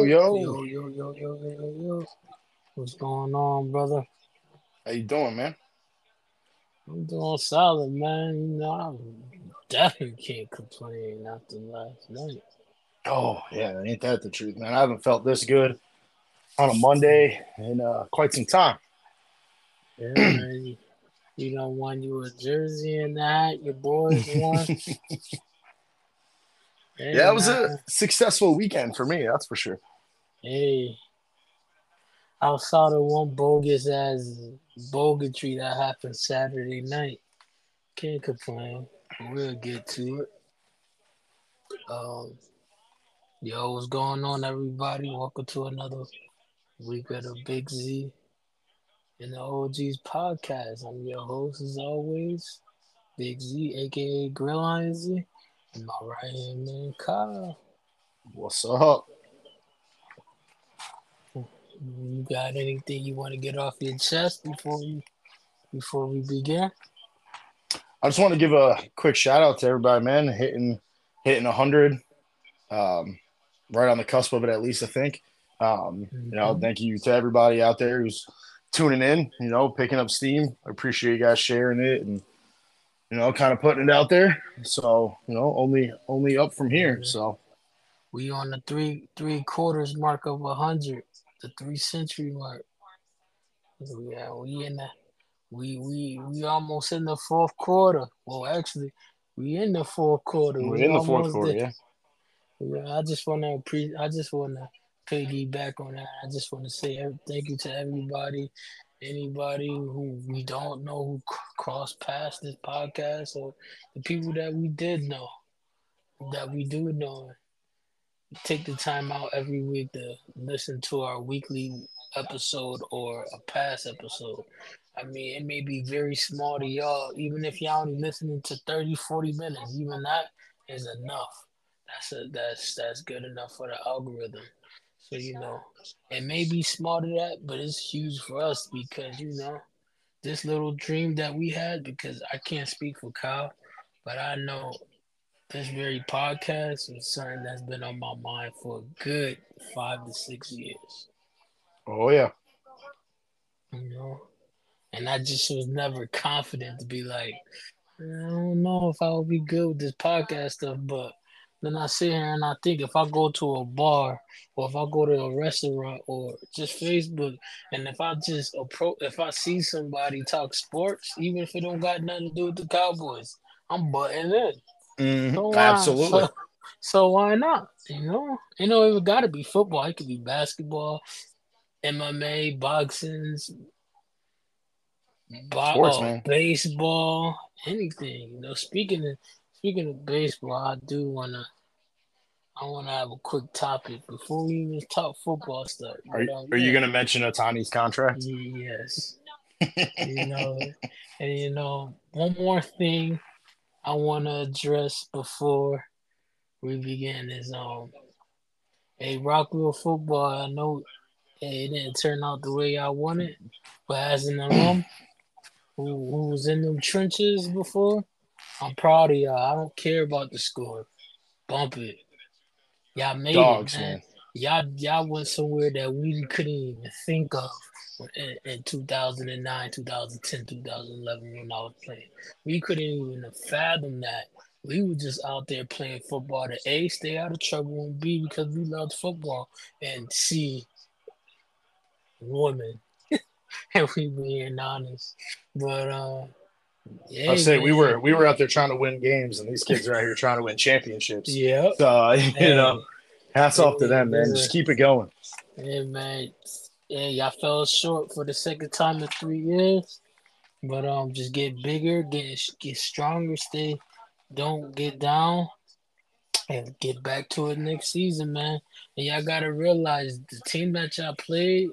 Yo, yo, yo. Yo, yo, yo, yo, yo, yo. What's going on, brother? How you doing, man? I'm doing solid, man. You know, I definitely can't complain after last night. Oh, yeah, ain't that the truth, man? I haven't felt this good on a Monday in uh, quite some time. Yeah, man. You know, won you a jersey and that. Your boys won. Yeah, it was a successful weekend for me, that's for sure. Hey, outside of one bogus ass bogotry that happened Saturday night, can't complain. We'll get to it. Um, yo, what's going on, everybody? Welcome to another week of the Big Z and the OGs podcast. I'm your host, as always, Big Z, aka Grill Z, and my right hand man, Kyle. What's up? You got anything you want to get off your chest before we before we begin? I just want to give a quick shout out to everybody, man. Hitting hitting hundred, um, right on the cusp of it, at least I think. Um, You know, Mhm. thank you to everybody out there who's tuning in. You know, picking up steam. I appreciate you guys sharing it and you know, kind of putting it out there. So you know, only only up from here. So We on the three three quarters mark of a hundred, the three century mark. Yeah, we in the we we we almost in the fourth quarter. Well, actually, we in the fourth quarter. we're We in the fourth quarter. there. Yeah. Yeah, I just want to pre. I just want to piggyback on that. I just want to say thank you to everybody, anybody who we don't know who crossed past this podcast, or the people that we did know, that we do know. Take the time out every week to listen to our weekly episode or a past episode. I mean, it may be very small to y'all, even if y'all only listening to 30, 40 minutes, even that is enough that's a, that's that's good enough for the algorithm. So you know, it may be small to that, but it's huge for us because you know, this little dream that we had. Because I can't speak for Kyle, but I know this very podcast is something that's been on my mind for a good five to six years. Oh yeah. You know, and I just was never confident to be like, I don't know if I would be good with this podcast stuff, but then I sit here and I think if I go to a bar or if I go to a restaurant or just Facebook, and if I just approach, if I see somebody talk sports, even if it don't got nothing to do with the Cowboys, I'm butting in. Mhm. So Absolutely. So, so why not? You know, you know, it got to be football. It could be basketball, MMA, boxing, bo- Sports, oh, man. baseball, anything. You know, speaking of speaking of baseball, I do wanna. I want to have a quick topic before we even talk football stuff. Are, um, are you going to mention Ohtani's contract? Yes. you know, and you know, one more thing I want to address before we begin is um, a Rockville football. I know it didn't turn out the way I wanted, but as an alum who, who was in them trenches before, I'm proud of y'all. I don't care about the score. Bump it. Y'all made Dogs, it, man man. y'all y'all went somewhere that we couldn't even think of in, in 2009 2010 2011 when i was playing. We couldn't even fathom that. We were just out there playing football. To a stay out of trouble and b because we loved football. And c women and we being honest. But uh yeah I say we were we were out there trying to win games, and these kids are out here trying to win championships. yeah So you know, hats off to them, man. Just keep it going. Yeah, man. Yeah, y'all fell short for the second time in three years. But um, just get bigger, get get stronger, stay, don't get down, and get back to it next season, man. And y'all gotta realize the team that y'all played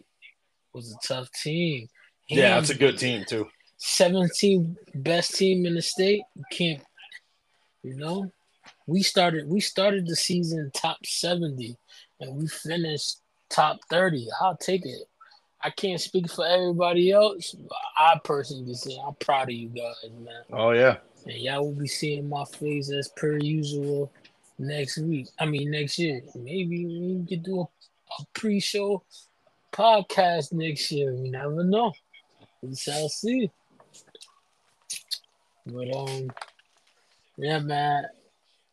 was a tough team. Yeah, that's a good team too. 17 best team in the state. You can't, you know. We started we started the season top 70 and we finished top 30. I'll take it. I can't speak for everybody else. But I personally say I'm proud of you guys, man. Oh yeah. And y'all will be seeing my face as per usual next week. I mean next year. Maybe we could do a, a pre-show podcast next year. We never know. We shall see. But um, yeah, man.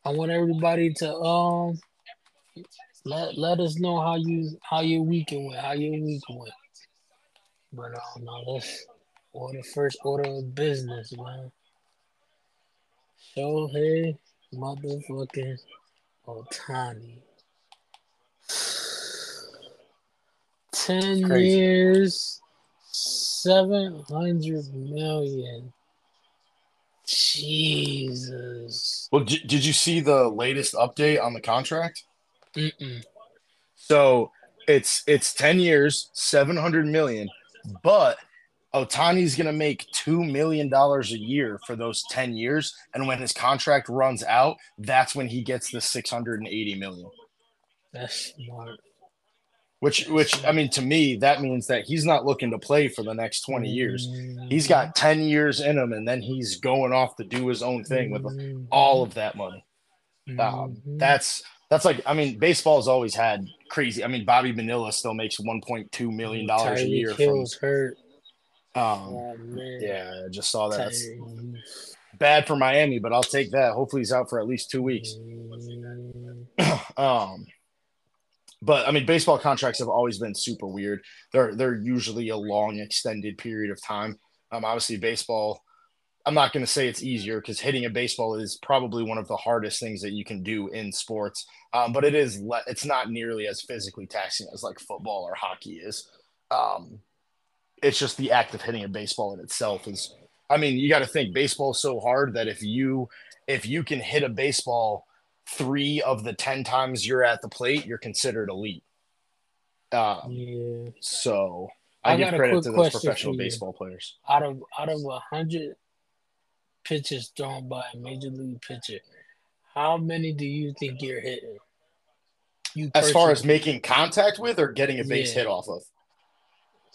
I want everybody to um let let us know how you how your weekend went, how your week went. But um, now let's order first order of business, man. Shohei motherfucking Ohtani. Ten years, seven hundred million. Jesus. Well, d- did you see the latest update on the contract? Mm-mm. So it's it's 10 years, 700 million, but Ohtani's going to make $2 million a year for those 10 years. And when his contract runs out, that's when he gets the 680 million. That's smart. Which, which I mean, to me, that means that he's not looking to play for the next 20 years. He's got 10 years in him, and then he's going off to do his own thing with all of that money. Um, Mhm. that's that's like I mean, baseball's always had crazy. I mean, Bobby Bonilla still makes 1.2 million dollars a year from. Hill's hurt. Um, Oh yeah, I just saw that. Bad for Miami, but I'll take that. Hopefully, he's out for at least two weeks. Mm, um, but I mean, baseball contracts have always been super weird. They're they're usually a long, extended period of time. Um, obviously, baseball. I'm not going to say it's easier because hitting a baseball is probably one of the hardest things that you can do in sports. Um, but it is le- it's not nearly as physically taxing as like football or hockey is. Um, it's just the act of hitting a baseball in itself is. I mean, you got to think baseball is so hard that if you if you can hit a baseball three of the 10 times you're at the plate, you're considered elite. Um, yeah. so I, I give credit to those professional baseball players. Out of out of a hundred pitches thrown by a major league pitcher, how many do you think you're hitting? You As far as making contact with or getting a base Yeah. hit off of,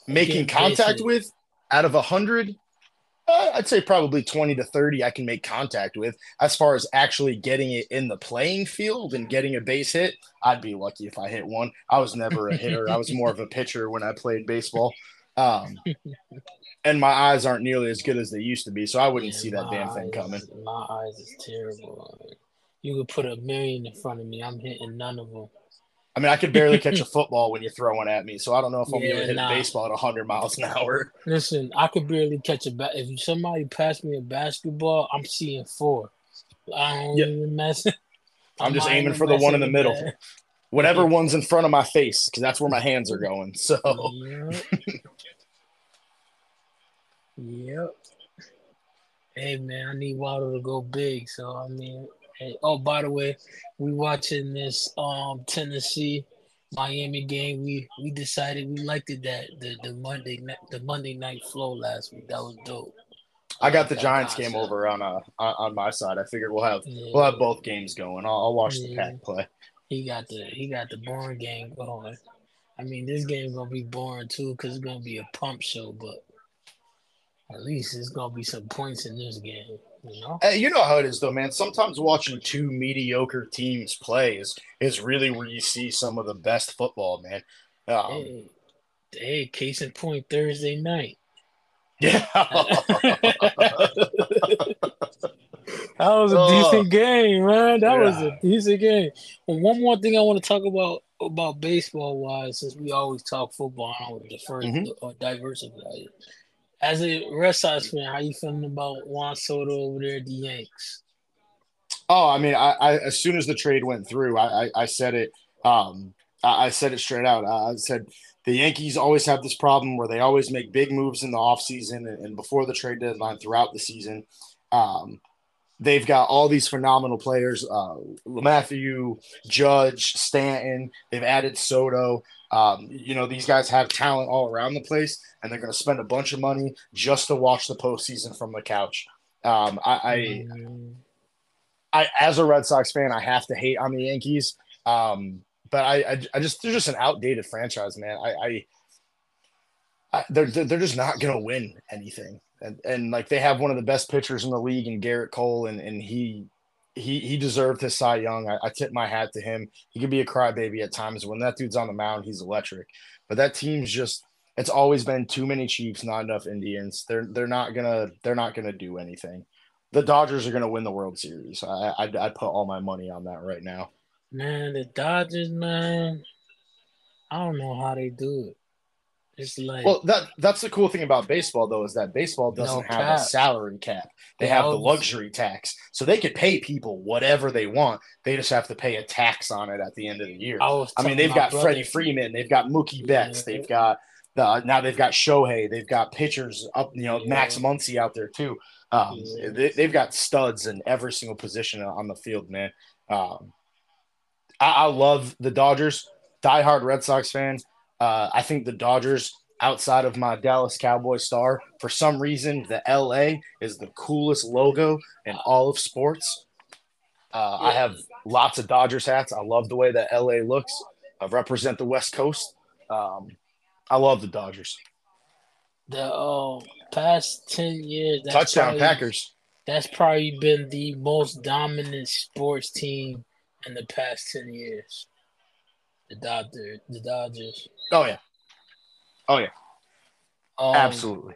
making contact hit. with out of a hundred, uh, I'd say probably 20 to 30 I can make contact with. As far as actually getting it in the playing field and getting a base hit, I'd be lucky if I hit one. I was never a hitter. I was more of a pitcher when I played baseball. Um, and my eyes aren't nearly as good as they used to be, so I wouldn't Yeah, see that damn thing eyes- coming. My eyes is terrible. You could put a million in front of me. I'm hitting none of them. I mean, I could barely catch a football when you're throwing at me, so I don't know if I'm Yeah, to hit nah. a baseball at 100 miles an hour. Listen, I could barely catch a bat. If somebody passed me a basketball, I'm seeing four. I don't Yeah. even mess. I'm just aiming for the one in the middle. that. Whatever one's in front of my face, because that's where my hands are going. So, Yep. yep. Hey man, I need Waddle to go big. So I mean, hey. Oh, by the way, we watching this um Tennessee Miami game. We we decided we liked it that the the Monday night the Monday night flow last week. That was dope. I got the That Giants game concept. over on uh on, on my side. I figured we'll have Yeah. we'll have both games going. I'll, I'll watch the Yeah. pack play. He got the he got the boring game going. I mean, this game gonna be boring too because it's gonna be a pump show, but at least it's gonna be some points in this game. You know? Hey, you know how it is though, man. Sometimes watching two mediocre teams play is is really where you see some of the best football, man. Um, Hey, hey, case in point, Thursday night. yeah. That was a Oh. decent game, man. That was a decent game. And one more thing I want to talk about about baseball wise, since we always talk football, I to defer Mhm. or diversify it. As a Red Sox fan, how you feeling about Juan Soto over there at the Yanks? Oh, I mean, I, I as soon as the trade went through, I, I, I said it. Um, I, I said it straight out. I said the Yankees always have this problem where they always make big moves in the offseason and, and before the trade deadline throughout the season. Um, they've got all these phenomenal players: uh, Matthew, Judge, Stanton. They've added Soto. Um, you know, these guys have talent all around the place, and they're going to spend a bunch of money just to watch the postseason from the couch. Um, I, I I, as a Red Sox fan, I have to hate on the Yankees. Um, but I, I, I just they're just an outdated franchise, man. I, I, I they're they're just not gonna win anything, and and like they have one of the best pitchers in the league in Gerrit Cole, and and he he he deserved his Cy Young. I, I tip my hat to him. He could be a crybaby at times. When that dude's on the mound, he's electric. But that team's just it's always been too many Chiefs, not enough Indians. They're they're not gonna they're not gonna do anything. The Dodgers are gonna win the World Series. I I'd, I'd put all my money on that right now. Man, the Dodgers, man. I don't know how they do it. It's like well, that that's the cool thing about baseball though is that baseball doesn't no have a salary cap. They yeah, have the luxury tax, so they could pay people whatever they want. They just have to pay a tax on it at the end of the year. I, I mean, they've got brother. Freddie Freeman, they've got Mookie Betts, yeah. they've got the now they've got Shohei, they've got pitchers up, you know, yeah. Max Muncy out there too. Um, they, have got studs in every single position on the field, man. Um, I, I love the Dodgers, diehard Red Sox fan. Uh, I think the Dodgers, outside of my Dallas Cowboy star, for some reason, the LA is the coolest logo in all of sports. Uh, I have lots of Dodgers hats. I love the way that LA looks. I represent the West Coast. Um, I love the Dodgers. The uh, past ten years, touchdown probably, Packers. That's probably been the most dominant sports team in the past ten years. The Dodgers. The Dodgers. Oh yeah. Oh yeah. Um, Absolutely.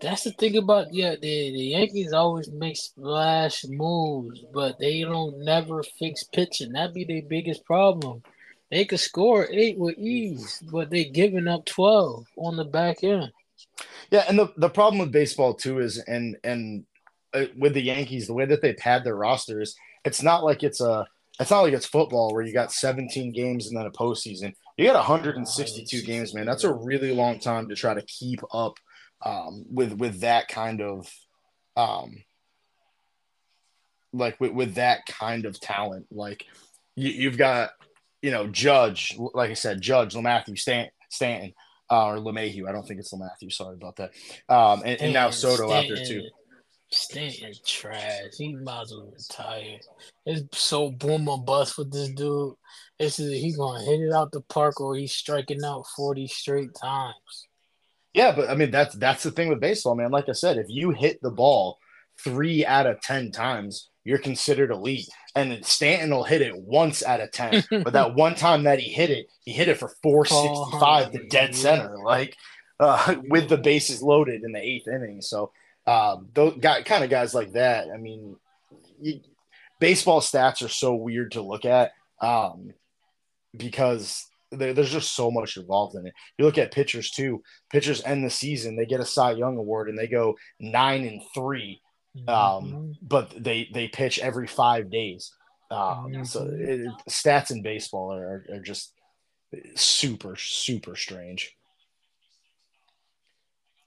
That's the thing about yeah, the, the Yankees always make splash moves, but they don't never fix pitching. That'd be their biggest problem. They could score eight with ease, but they giving up twelve on the back end. Yeah, and the, the problem with baseball too is and and uh, with the Yankees, the way that they pad their rosters, it's not like it's a it's not like it's football where you got 17 games and then a postseason. You got 162 games, man. That's a really long time to try to keep up um, with with that kind of um, like with, with that kind of talent. Like you, you've got you know Judge, like I said, Judge, LeMahieu, Stanton, Stanton, uh, or LeMahieu. I don't think it's LeMahieu. Sorry about that. Um, and, and now Soto Stanton. out there too. Stanton trash. He might as well retire. It's so boom or bust with this dude. It's either he gonna hit it out the park or he's striking out forty straight times. Yeah, but I mean that's that's the thing with baseball, man. Like I said, if you hit the ball three out of ten times, you're considered elite. And Stanton will hit it once out of ten, but that one time that he hit it, he hit it for four sixty five to dead center, like uh, with the bases loaded in the eighth inning. So um, those guy, kind of guys like that. I mean, you, baseball stats are so weird to look at um, because there's just so much involved in it. You look at pitchers too. Pitchers end the season, they get a Cy Young award and they go nine and three, um, mm-hmm. but they they pitch every five days. Um, mm-hmm. So it, stats in baseball are, are just super super strange.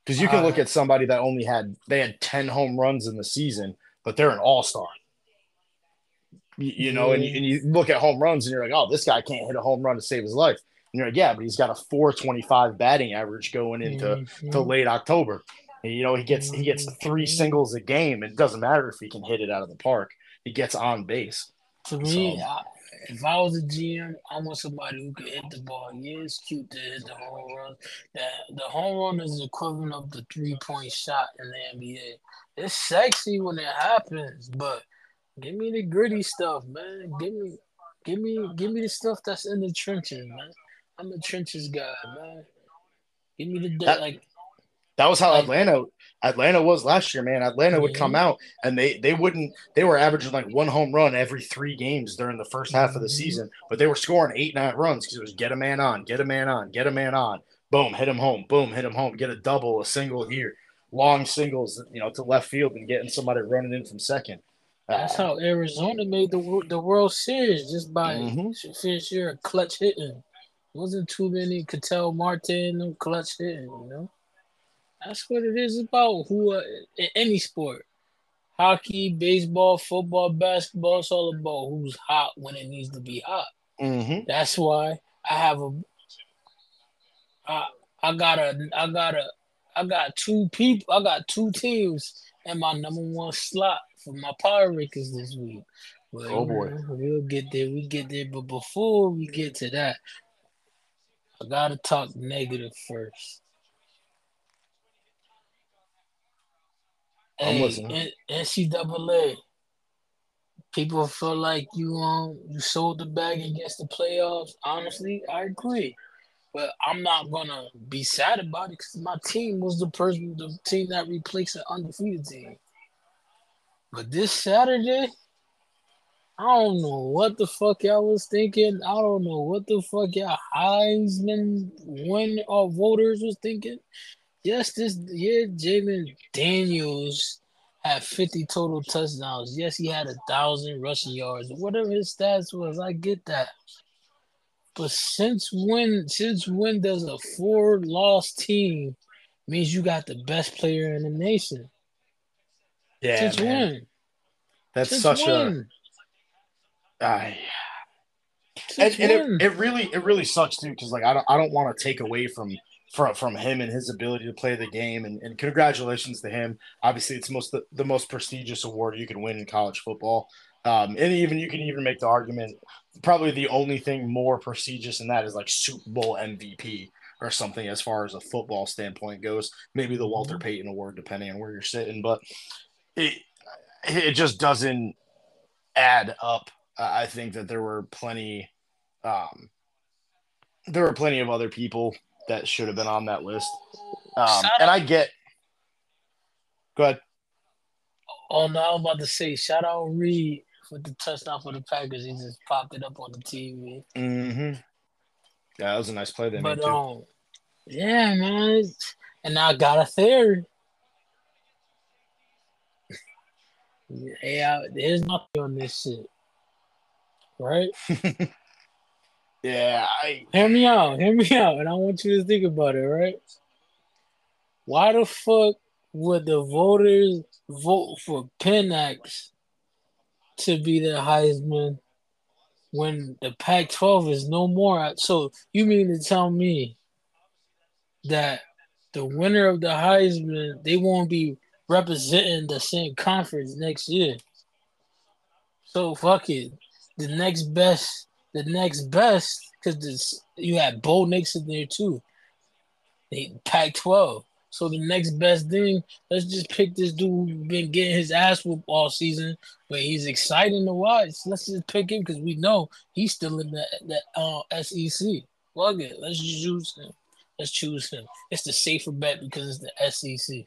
Because you can uh, look at somebody that only had they had 10 home runs in the season, but they're an all-star. You, you know, and, and you look at home runs and you're like, oh, this guy can't hit a home run to save his life. And you're like, yeah, but he's got a 425 batting average going into to late October. And, you know, he gets he gets three singles a game. It doesn't matter if he can hit it out of the park. He gets on base. To me, so, if I was a GM, I want somebody who can hit the ball. Yeah, it's cute to hit the home run. The, the home run is the equivalent of the three point shot in the NBA. It's sexy when it happens, but give me the gritty stuff, man. Give me, give me, give me the stuff that's in the trenches, man. I'm a trenches guy, man. Give me the that, like. That was how like, Atlanta Atlanta was last year, man. Atlanta would come out and they they wouldn't they were averaging like one home run every three games during the first half of the mm-hmm. season, but they were scoring eight nine runs because it was get a man on, get a man on, get a man on, boom, hit him home, boom, hit him home, get a double, a single here, long singles, you know, to left field and getting somebody running in from second. That's uh, how Arizona made the the World Series just by mm-hmm. clutch hitting. Wasn't too many Ketel Marte clutch hitting, you know. That's what it is about. Who uh, in any sport, hockey, baseball, football, basketball. It's all about who's hot when it needs to be hot. Mm-hmm. That's why I have a. I I got a I got a I got two people. I got two teams in my number one slot for my power rankings this week. Oh boy, we'll get there. We get there, but before we get to that, I gotta talk negative first. I'm listening. NCAA, people feel like you um you sold the bag against the playoffs. Honestly, I agree. But I'm not gonna be sad about it because my team was the person, the team that replaced an undefeated team. But this Saturday, I don't know what the fuck y'all was thinking. I don't know what the fuck y'all Heisman win or voters was thinking. Yes, this year Jayden Daniels had 50 total touchdowns. Yes, he had a thousand rushing yards. Whatever his stats was, I get that. But since when since when does a four loss team means you got the best player in the nation? Yeah, since man. when? That's Since such when? Ah, a. I and, and it, it really it really sucks too because like I don't I don't want to take away from from from him and his ability to play the game and, and congratulations to him. Obviously, it's most the, the most prestigious award you can win in college football. Um, and even you can even make the argument probably the only thing more prestigious than that is like Super Bowl MVP or something as far as a football standpoint goes. Maybe the Walter Payton Award, depending on where you're sitting, but it it just doesn't add up. I I think that there were plenty, um, there were plenty of other people that should have been on that list. Um, and I get. Go ahead. Oh no, I was about to say shout out Reed for the touchdown for the Packers. He just popped it up on the TV. Mm-hmm. Yeah, that was a nice play they But um, yeah, man. And I got a theory. Yeah, there's nothing on this shit. Right? yeah, I Hear me out. Hear me out. And I want you to think about it, right? Why the fuck would the voters vote for Penix to be the Heisman when the Pac 12 is no more? So you mean to tell me that the winner of the Heisman, they won't be representing the same conference next year? So fuck it. The next best, the next best, because you had Bo Nix in there too. They Pac-12. So the next best thing, let's just pick this dude who's been getting his ass whooped all season, but he's exciting to watch. Let's just pick him because we know he's still in the the uh, SEC. Fuck it, let's just choose him. Let's choose him. It's the safer bet because it's the SEC.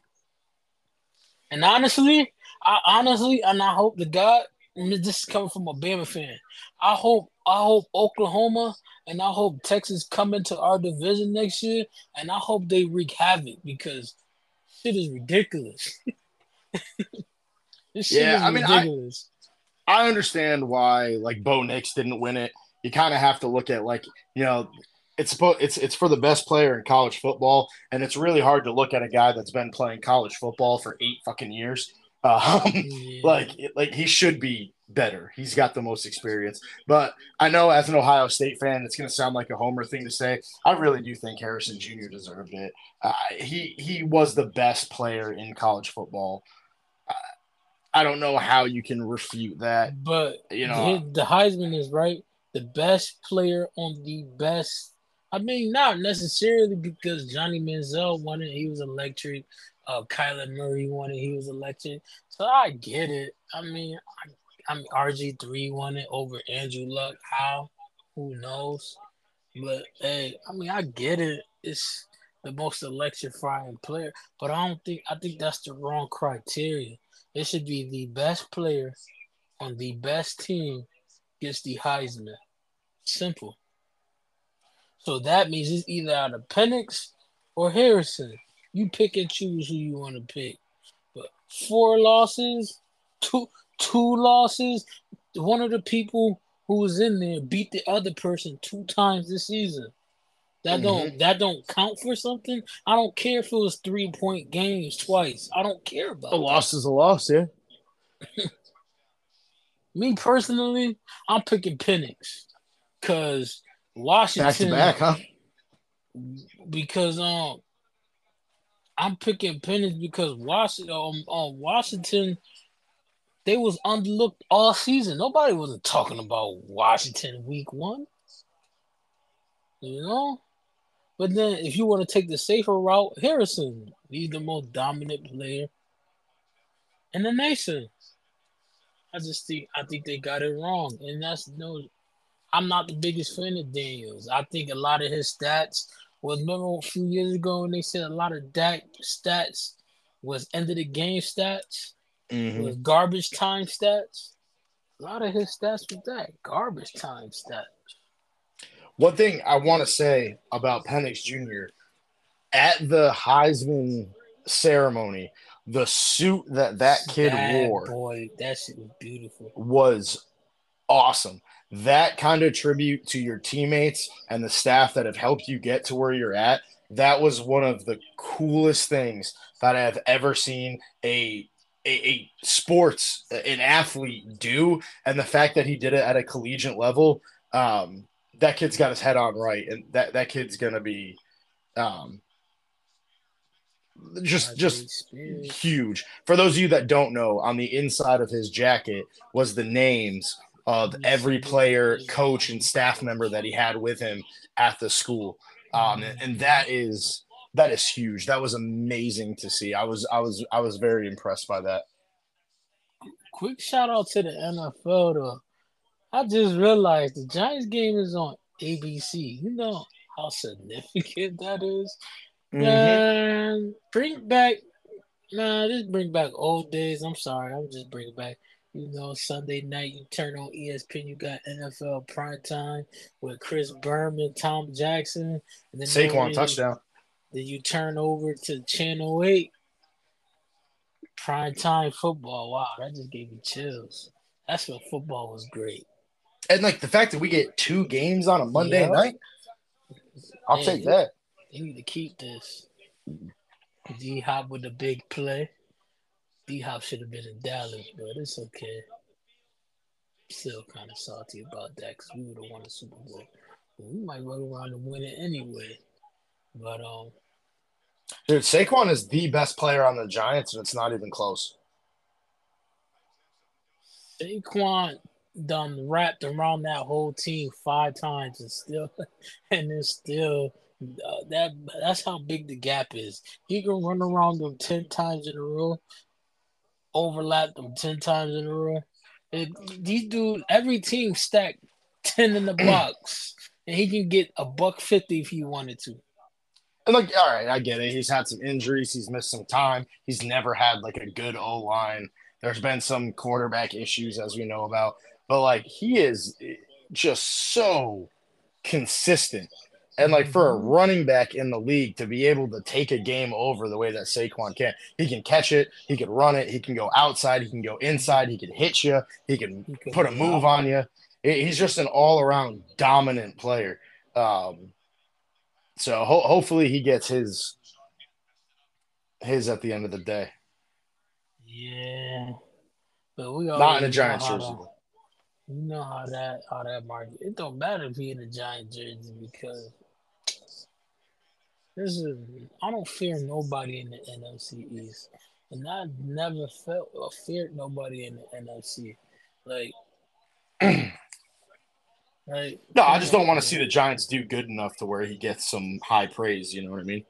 And honestly, I honestly, and I hope to God, this is coming from a Bama fan. I hope, I hope Oklahoma and I hope Texas come into our division next year, and I hope they wreak havoc because shit is ridiculous. this shit Yeah, is I mean, I- ridiculous. I understand why like Bo Nix didn't win it. You kind of have to look at like you know it's supposed it's it's for the best player in college football, and it's really hard to look at a guy that's been playing college football for eight fucking years. Um, Yeah. like like he should be better. He's got the most experience. But I know as an Ohio State fan, it's going to sound like a homer thing to say. I really do think Harrison Jr. deserved it. Uh, he he was the best player in college football. Uh, I don't know how you can refute that. But You know, the, the Heisman is right. The best player on the best. I mean, not necessarily because Johnny Manziel won it. He was electric. Uh, Kyler Murray won it. He was electric. So I get it. I mean, I, I mean, RG three won it over Andrew Luck. How? Who knows? But hey, I mean, I get it. It's the most electrifying player, but I don't think I think that's the wrong criteria. It should be the best player on the best team gets the Heisman. Simple. So that means it's either out of Penix or Harrison. You pick and choose who you want to pick. But four losses, two two losses. One of the people who was in there beat the other person two times this season. That don't that don't count for something. I don't care if it was three point games twice. I don't care about a that. loss is a loss. Yeah. Me personally, I'm picking Penix because Back to Washington. back, huh? Because um, I'm picking Penix because Washington. Um, um, Washington, they was underlooked all season. Nobody wasn't talking about Washington week one. You know, but then if you want to take the safer route, Harrison, he's the most dominant player in the nation. I just think I think they got it wrong, and that's no. I'm not the biggest fan of Daniels. I think a lot of his stats was remember a few years ago when they said a lot of Dak stats was end of the game stats, Mhm. was garbage time stats. A lot of his stats was that garbage time stats. One thing I want to say about Penix Jr. at the Heisman ceremony, the suit that that kid That wore boy, that shit was beautiful. was awesome. That kind of tribute to your teammates and the staff that have helped you get to where you're at. That was one of the coolest things that I have ever seen a a, a sports an athlete do, and the fact that he did it at a collegiate level, um, that kid's got his head on right, and that that kid's gonna be, um, just just huge. For those of you that don't know, on the inside of his jacket was the names of every player, coach, and staff member that he had with him at the school. Um, and, and that is that is huge. That was amazing to see. I was I was I was very impressed by that. Quick shout out to the NFL though. I just realized the Giants game is on ABC. You know how significant that is? Mm-hmm. Man, bring back, nah, just bring back old days. I'm sorry, I'm just bringing back. You know, Sunday night you turn on ESPN, you got NFL primetime with Chris Berman, Tom Jackson, and then Saquon touchdown. Then you turn over to Channel Eight, prime time football. Wow, that just gave me chills. That's when football was great. And like the fact that we get two games on a Monday Yeah. night, I'll take that. They need to keep this. D Hop with the big play. D Hop should have been in Dallas, but it's okay. Still kind of salty about that because we would have won the Super Bowl. But we might run around and win it anyway. But um, Dude, Saquon is the best player on the Giants, and it's not even close. Saquon done wrapped around that whole team five times and still, and it's still uh, that. That's how big the gap is. He can run around them ten times in a row, overlap them ten times in a row. These dude, every team stacked ten in the box, and he can get a buck fifty if he wanted to. And like, all right, I get it. He's had some injuries. He's missed some time. He's never had like a good O line. There's been some quarterback issues, as we know about. But like, he is just so consistent. And like for a running back in the league to be able to take a game over the way that Saquon can, he can catch it, he can run it, he can go outside, he can go inside, he can hit you, he can He can put a move on you. He's just an all around dominant player. Um, so ho- hopefully he gets his his at the end of the day. Yeah, but we Not in a Giants jersey. You know how that how that market. It don't matter if he in a giant jersey because this is I don't fear nobody in the NFC East, and I never felt or feared nobody in the NFC. Like, like No, I just don't want to see the Giants do good enough to where he gets some high praise. You know what I mean?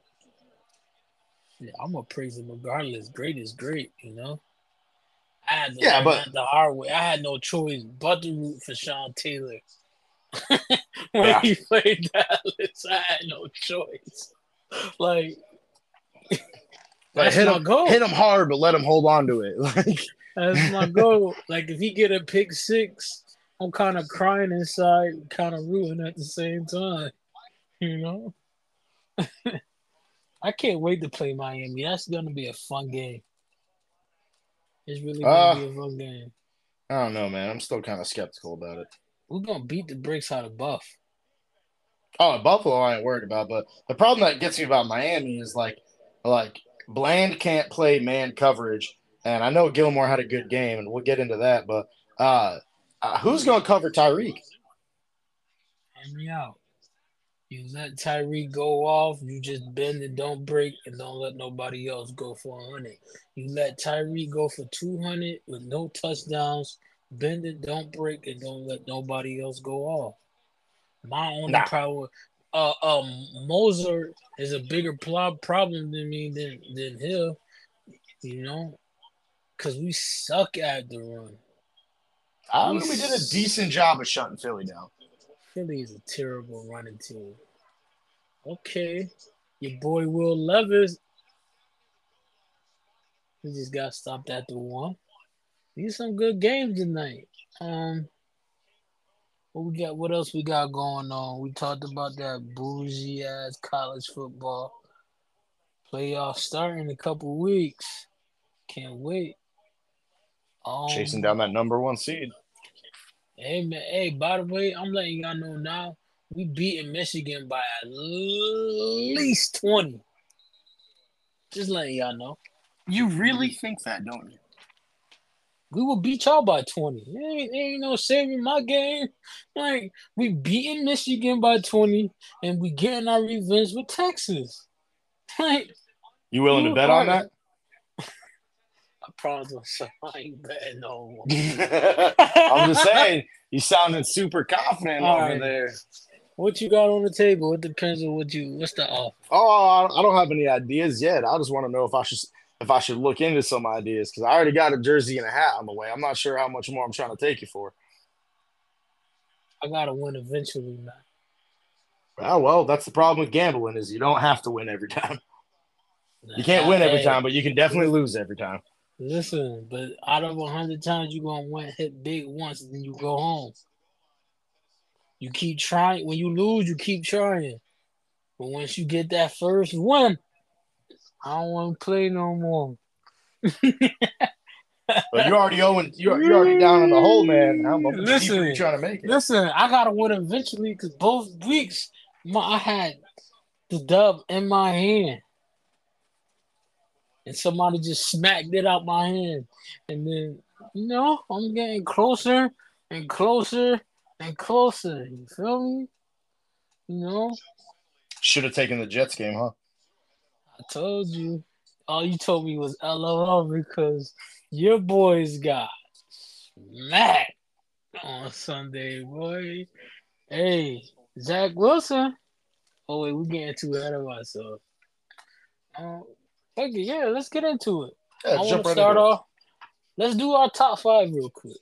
Yeah, I'm gonna praise him regardless. Great is great, you know. I had to Yeah, but- the hard way. I had no choice but to root for Sean Taylor. when Yeah. he played Dallas, I had no choice. Like Like, hit him, goal. hit him hard, but let him hold on to it. Like, That's my goal. Like if he get a pick six, I'm kind of crying inside, kind of rooting at the same time. You know. I can't wait to play Miami. That's gonna be a fun game. It's really gonna Uh, be a fun game. I don't know, man. I'm still kind of skeptical about it. We're gonna beat the brakes out of Buff. Oh, Buffalo, I ain't worried about. But the problem that gets me about Miami is like, like Bland can't play man coverage, and I know Gilmore had a good game, and we'll get into that. But uh, uh who's going to cover Tyreek? Hear me out. You let Tyree go off, you just bend and don't break, and don't let nobody else go for 100. You let Tyree go for 200 with no touchdowns, bend it, don't break, and don't let nobody else go off. My only Nah. problem, uh, um, Mostert is a bigger pl- problem than me than than Hill, you know, because we suck at the run. I mean, we did a decent job of shutting Philly down. Philly is a terrible running team. Okay, your boy Will Levis. We just got stopped at the one. These some good games tonight. Um, what we got? What else we got going on? We talked about that bougie ass college football playoff starting in a couple weeks. Can't wait. Um, Chasing down that number one seed. Hey man, hey, by the way, I'm letting y'all know now. We beating Michigan by at least 20. Just letting y'all know. You really think that, don't you? We will beat y'all by 20. Ain't, ain't no saving my game. Like, we beating Michigan by 20 and we getting our revenge with Texas. Like, you willing to bet on that? Myself I ain't betting no more. I'm just saying, you sounded super confident All over right. there. What you got on the table? It depends on what you. What's the offer? Oh, I don't have any ideas yet. I just want to know if I should if I should look into some ideas because I already got a jersey and a hat on the way. I'm not sure how much more I'm trying to take you for. I gotta win eventually, man. Oh well, that's the problem with gambling is you don't have to win every time. You can't win every time, but you can definitely lose every time. Listen, but out of hundred times you're gonna win hit big once and then you go home. You keep trying. When you lose, you keep trying. But once you get that first win, I don't want to play no more. but you already owing. You're, you're already down in the hole, man. Much listen, trying to make it? Listen, I gotta win eventually because both weeks my, I had the dub in my hand, and somebody just smacked it out my hand, and then you know I'm getting closer and closer and closer. You feel me? You know. Should have taken the Jets game, huh? I told you. All you told me was LOL because your boys got smacked on Sunday, boy. Hey, Zach Wilson. Oh wait, we're getting too ahead of ourselves. Um, okay, yeah, let's get into it. Yeah, I want to start off. Let's do our top five real quick,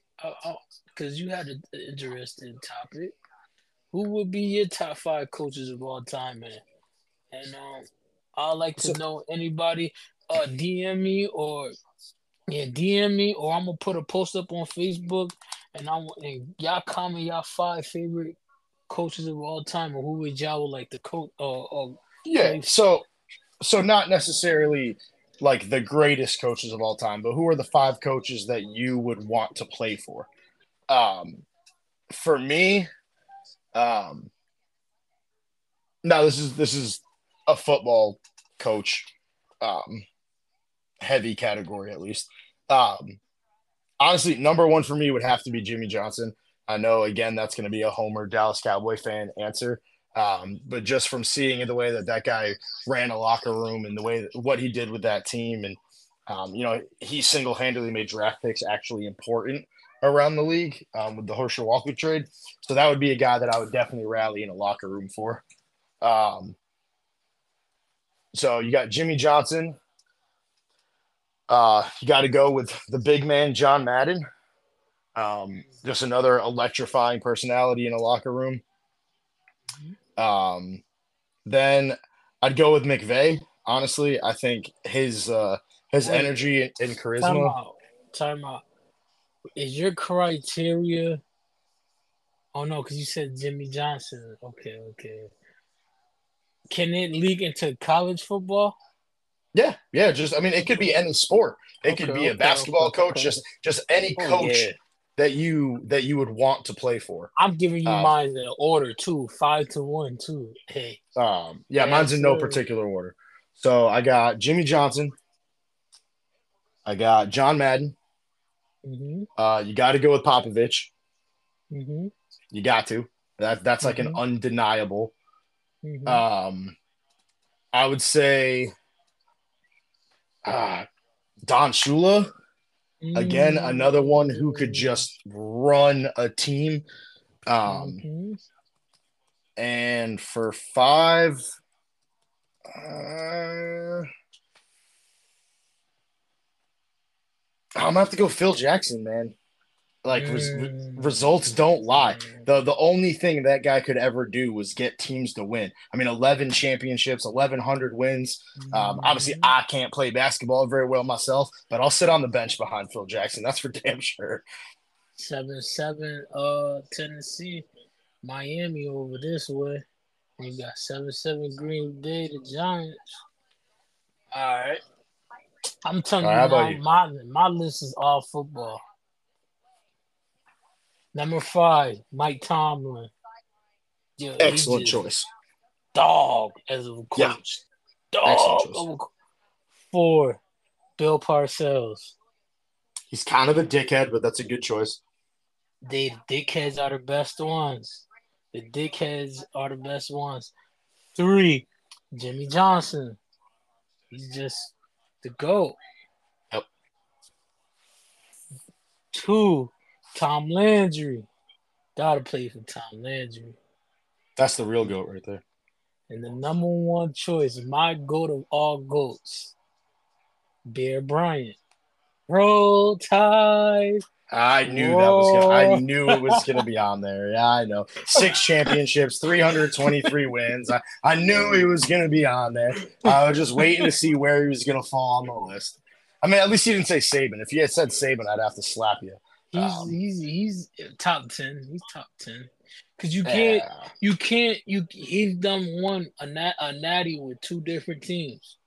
because you had an interesting topic. Who would be your top five coaches of all time, man? And um, I'd like to so, know anybody uh DM me or yeah, DM me or I'm gonna put a post up on Facebook and I and y'all comment y'all five favorite coaches of all time or who would y'all would like to coach uh, uh yeah so so not necessarily like the greatest coaches of all time but who are the five coaches that you would want to play for um for me um now this is this is a football coach, um, heavy category at least. Um, honestly, number one for me would have to be Jimmy Johnson. I know again that's going to be a Homer Dallas Cowboy fan answer, um, but just from seeing the way that that guy ran a locker room and the way that, what he did with that team, and um, you know he single handedly made draft picks actually important around the league um, with the Herschel Walker trade. So that would be a guy that I would definitely rally in a locker room for. Um, so you got Jimmy Johnson. Uh, you got to go with the big man, John Madden. Um, just another electrifying personality in a locker room. Um, then I'd go with McVay. Honestly, I think his uh, his Wait, energy and charisma. Time out. Time out. Is your criteria? Oh no, because you said Jimmy Johnson. Okay, okay can it leak into college football? Yeah, yeah. Just I mean, it could be any sport. It okay, could be a basketball okay, coach, okay. just just any oh, coach yeah. That you that you would want to play for. I'm giving you um, mine in order too, five to one too. Hey. Um. Yeah, mine's in no particular order. So I got Jimmy Johnson. I got John Madden. Mm-hmm. Uh, you got to go with Popovich. Mm-hmm. You got to. That that's like mm-hmm. an undeniable. Mm-hmm. Um, I would say uh, Don Shula. Again, another one who could just run a team. Um, mm-hmm. And for five, uh, I'm gonna have to go Phil Jackson, man. Like res- results don't lie. The the only thing that guy could ever do was get teams to win. I mean, eleven championships, eleven hundred wins. Um, obviously, I can't play basketball very well myself, but I'll sit on the bench behind Phil Jackson. That's for damn sure. Seven seven. Uh, Tennessee, Miami over this way. You got seven seven Green Bay, the Giants. All right. I'm telling right, you, about my, you? my my list is all football. Number five, Mike Tomlin. He Excellent choice. Dog as a coach. Yeah. Dog. Excellent choice. of a co- Four, Bill Parcells. He's kind of a dickhead, but that's a good choice. They dickheads are the best ones. The dickheads are the best ones. Three, Jimmy Johnson. He's just the GOAT. Yep. Two, Tom Landry. Gotta play for Tom Landry. That's the real goat right there. And the number one choice, my goat of all goats, Bear Bryant. Roll Tide. I knew that was gonna. I knew it was gonna be on there. Yeah, I know. Six championships, three hundred twenty-three wins. I, I knew he was gonna be on there. I was just waiting to see where he was gonna fall on the list. I mean, at least he didn't say Saban. If he had said Saban, I'd have to slap you. He's Um, he's he's top ten. He's top ten. Cause you can't Yeah. you can't you he's done one a nat a natty with two different teams.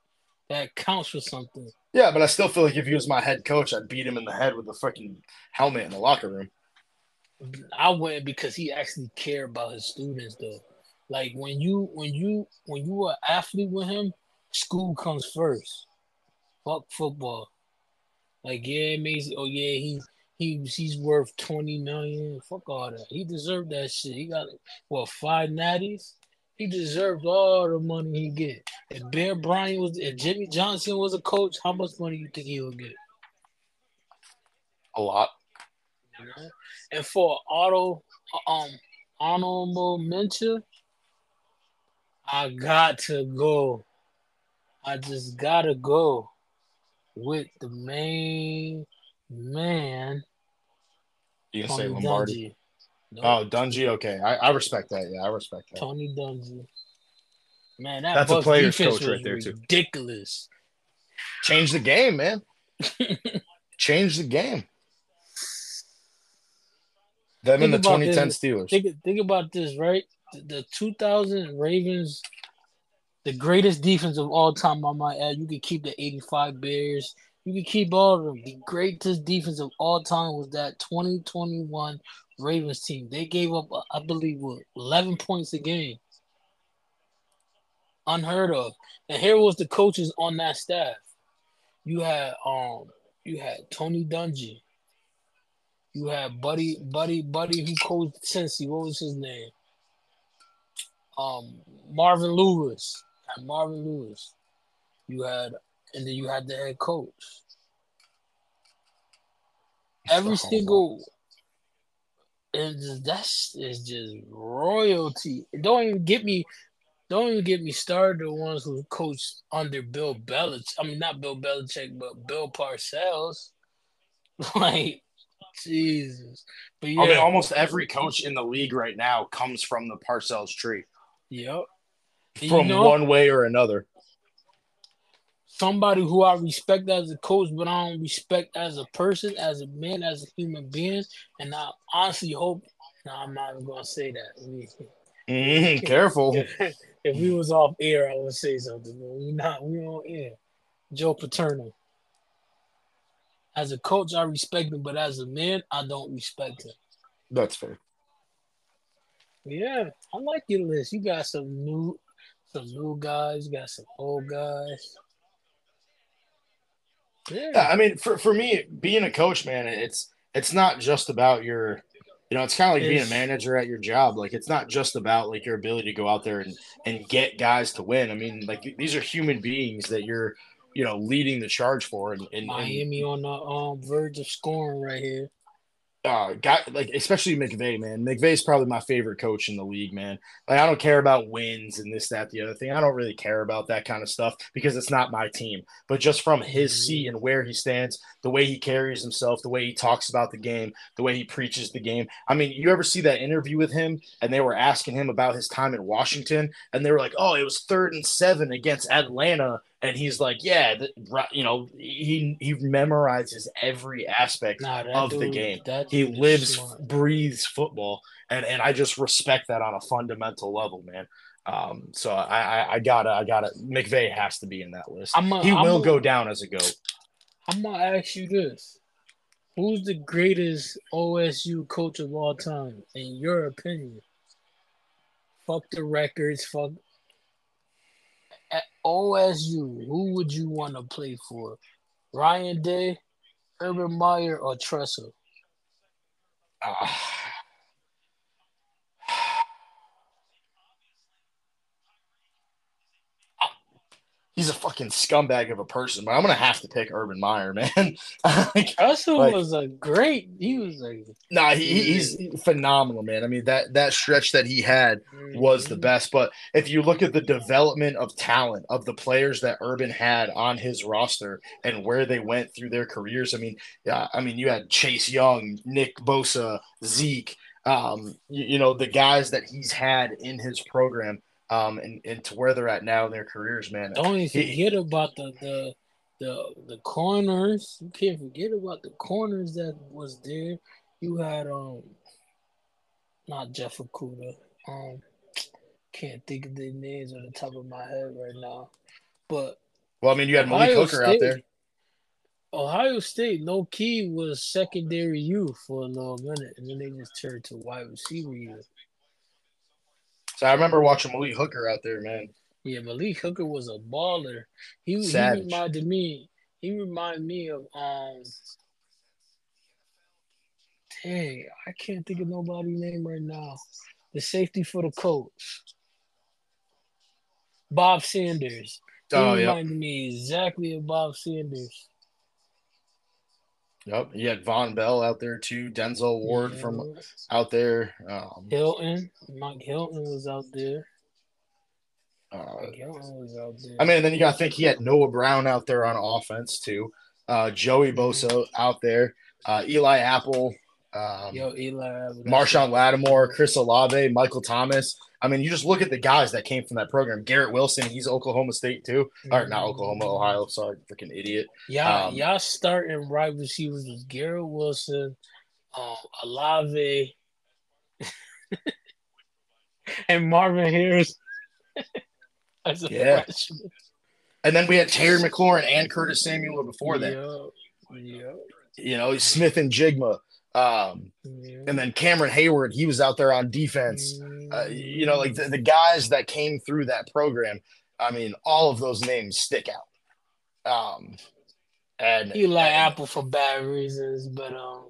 That counts for something. Yeah, but I still feel like if he was my head coach, I'd beat him in the head with a freaking helmet in the locker room. I went because he actually cared about his students though. Like when you when you when you are athlete with him, school comes first. Fuck football. Like yeah, Mason. Oh yeah, he he he's worth twenty million. Fuck all that. He deserved that shit. He got what five natties. He deserved all the money he get. If Bear Bryant was, if Jimmy Johnson was a coach, how much money you think he would get? A lot. And for auto um honorable mention, I got to go. I just gotta go with the main man, You can say Lombardi. Dungy. No, Oh, Dungy. Okay, I, I respect that. Yeah, I respect that. Tony Dungy. Man, that That's a Bucs player's coach right there, too. Ridiculous. Change the game, man. Change the game. Them Think and the 2010 this. Steelers. Think think about this, right? The, the 2000 Ravens, the greatest defense of all time. I might add. You could keep the 85 Bears. You could keep all of them. The greatest defense of all time was that 2021 Ravens team. They gave up, I believe, what, 11 points a game. Unheard of. And here was the coaches on that staff. You had um, you had Tony Dungy. You had Buddy, Buddy, Buddy, who coached Cincy. What was his name? Um, Marvin Lewis. Marvin Lewis. You had, and then you had the head coach. Every single, and that's is just royalty. Don't even get me, don't even get me started. The ones who coached under Bill Belichick. I mean, not Bill Belichick, but Bill Parcells. Like, Jesus. But yeah, I mean, almost every coach in the league right now comes from the Parcells tree, Yep. And from you know, one way or another. Somebody who I respect as a coach, but I don't respect as a person, as a man, as a human being. And I honestly hope. No, I'm not even gonna say that. Mhm, careful. if we was off air, I would say something. But we not. We on air. Joe Paterno. As a coach, I respect him, but as a man, I don't respect him. That's fair. Yeah, I like your list. You got some new, some new guys. You got some old guys. Yeah, Yeah, I mean, for, for me, being a coach, man, it's it's not just about your, you know, it's kind of like being a manager at your job. Like, it's not just about like your ability to go out there and and get guys to win. I mean, like these are human beings that you're, you know, leading the charge for. And, and, and Miami on the um verge of scoring right here. Uh, guy like especially McVay, man. McVay's probably my favorite coach in the league, man. Like I don't care about wins and this, that, the other thing. I don't really care about that kind of stuff because it's not my team. But just from his mm-hmm. seat and where he stands, the way he carries himself, the way he talks about the game, the way he preaches the game. I mean, you ever see that interview with him and they were asking him about his time in Washington and they were like, "Oh, it was third and seven against Atlanta." And he's like, yeah, the, you know, he he memorizes every aspect nah, of dude, the game. He lives, smart. breathes football, and and I just respect that on a fundamental level, man. Um, so I, I, I gotta I gotta McVay has to be in that list. A, he I'm will a, go down as a goat. I'm gonna ask you this: Who's the greatest OSU coach of all time, in your opinion? Fuck the records. Fuck OSU, who would you want to play for? Ryan Day, Urban Meyer, or Tressel? Uh, he's a fucking scumbag of a person, but I'm gonna have to pick Urban Meyer, man. like, Tressel like, was a great. He was a nah. He, he's phenomenal, man. I mean that that stretch that he had was the mm-hmm. best. But if you look at the development of talent of the players that Urban had on his roster and where they went through their careers, I mean, yeah, I mean you had Chase Young, Nick Bosa, Zeke. Um, you, you know the guys that he's had in his program um, and, and to where they're at now in their careers, man. Don't even forget about the, the the the corners. You can't forget about the corners that was there. You had um not Jeff Okudah. Um can't think of the names on the top of my head right now. But well, I mean you had Malik Hooker State, out there. Ohio State, no key was secondary youth for a little minute, and then they just turned to wide receiver youth. So I remember watching Malik Hooker out there, man. Yeah, Malik Hooker was a baller. He, he reminded me. He reminded me of um. Dang, I can't think of nobody's name right now. The safety for the Colts, Bob Sanders. He oh, reminded yep. me exactly of Bob Sanders. Yep, you had Vonn Bell out there too. Denzel Ward from out there. Um, Hilton, Mike Hilton was out there. Uh, was out there. I mean, then you got to think he had Noah Brown out there on offense too. Uh, Joey Bosa out there. Uh, Eli Apple. Um, Yo, Eli. Marshon Lattimore, Chris Olave, Michael Thomas. I mean, you just look at the guys that came from that program. Garrett Wilson, he's Oklahoma State too, mm-hmm. or not Oklahoma, Ohio. Sorry, freaking idiot. Yeah, um, y'all starting right receivers was Garrett Wilson, um, Olave, and Marvin Harris. yeah. Freshman. And then we had Terry McLaurin and Curtis Samuel before that. Yeah. yeah. You know, Smith-Njigba. Um, and then Cameron Heyward, he was out there on defense. Uh, you know, like the, the, guys that came through that program. I mean, all of those names stick out. Um, and you like and, Apple for bad reasons, but um.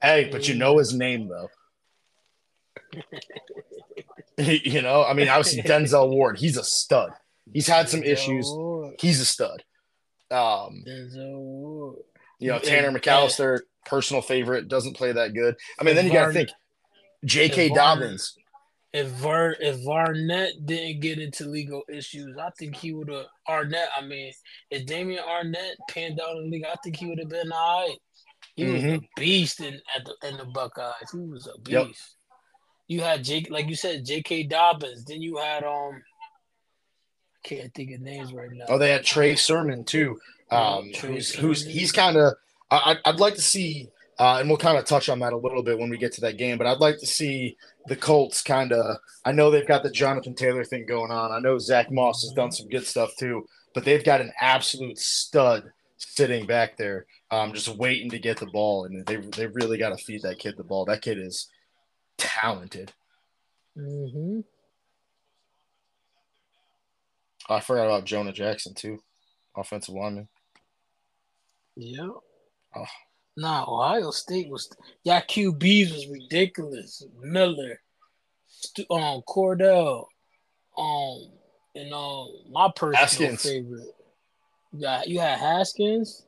Hey, but you know his name though. you know, I mean, obviously Denzel Ward, he's a stud. He's had some issues. He's a stud. Um, Denzel Ward. You know, Tanner McCalister personal favorite, doesn't play that good. I mean, if then you got to think J.K. Dobbins. If Var if Arnette didn't get into legal issues, I think he would have Arnette, I mean, if Damien Arnette panned out in the league, I think he would have been all right. He mm-hmm. was a mm-hmm. beast in at the in the Buckeyes. He was a beast. Yep. You had Jake, like you said, J.K. Dobbins. Then you had um, I can't think of names right now. Oh, they had Trey Sermon too. Um, who's who's he's kind of I, I'd like to see, uh, and we'll kind of touch on that a little bit when we get to that game. But I'd like to see the Colts kind of. I know they've got the Jonathan Taylor thing going on. I know Zach Moss has done some good stuff too, but they've got an absolute stud sitting back there, um, just waiting to get the ball, and they they really got to feed that kid the ball. That kid is talented. Mm-hmm. I forgot about Jonah Jackson too, offensive lineman. Yeah. Oh. Nah, Ohio State was y'all QBs was ridiculous. Miller, um, Cardale, um, and um, my personal Haskins. favorite. You you had Haskins,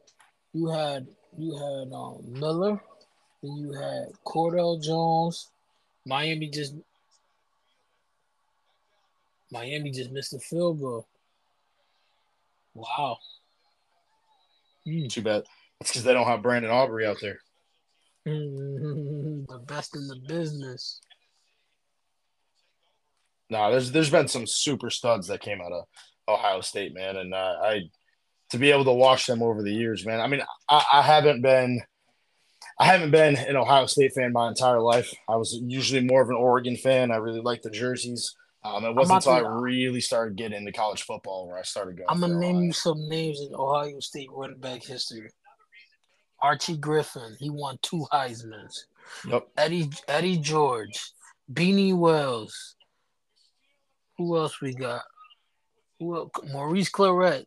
you had you had um Miller, Then you had Cardale Jones. Miami just Miami just missed a field goal. Wow. Mm. Too bad. That's because they don't have Brandon Aubrey out there. the best in the business. nah, there's there's been some super studs that came out of Ohio State, man, and uh, I to be able to watch them over the years, man. I mean, I, I haven't been I haven't been an Ohio State fan my entire life. I was usually more of an Oregon fan. I really liked the jerseys. Um, it wasn't until I really started getting into college football where I started going. I'm gonna name Ohio. you some names in Ohio State running back history. Archie Griffin, he won two Heisman's. Yep. Eddie Eddie George, Beanie Wells. Who else we got? Who else? Maurice Clarett.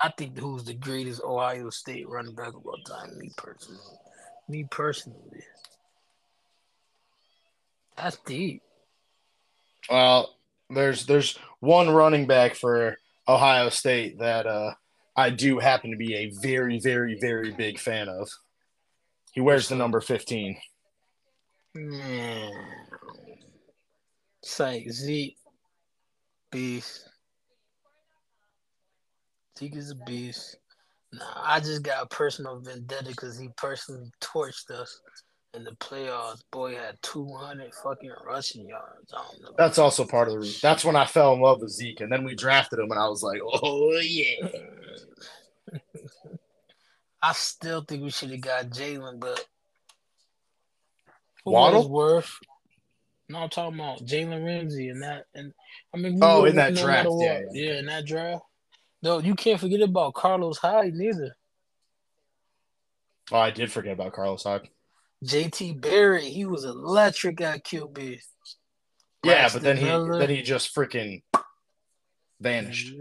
I think who's the greatest Ohio State running back of all time. Me personally. Me personally. That's deep. Well, there's there's one running back for Ohio State that uh, I do happen to be a very very very big fan of. He wears the number fifteen. Man, it's like Zeke, beast. Zeke is a beast. Nah, I just got a personal vendetta because he personally torched us in the playoffs, boy had 200 fucking rushing yards. That's also part of the reason. That's when I fell in love with Zeke, and then we drafted him, and I was like, oh yeah. I still think we should have got Jalen, but Waddle worth. No, I'm talking about Jalen Ramsey and that, and I mean, oh, in that draft, yeah, yeah, in that draft. No, you can't forget about Carlos Hyde neither. Oh, I did forget about Carlos Hyde. JT Barrett, he was electric at QB. Yeah, but then he then he just freaking vanished.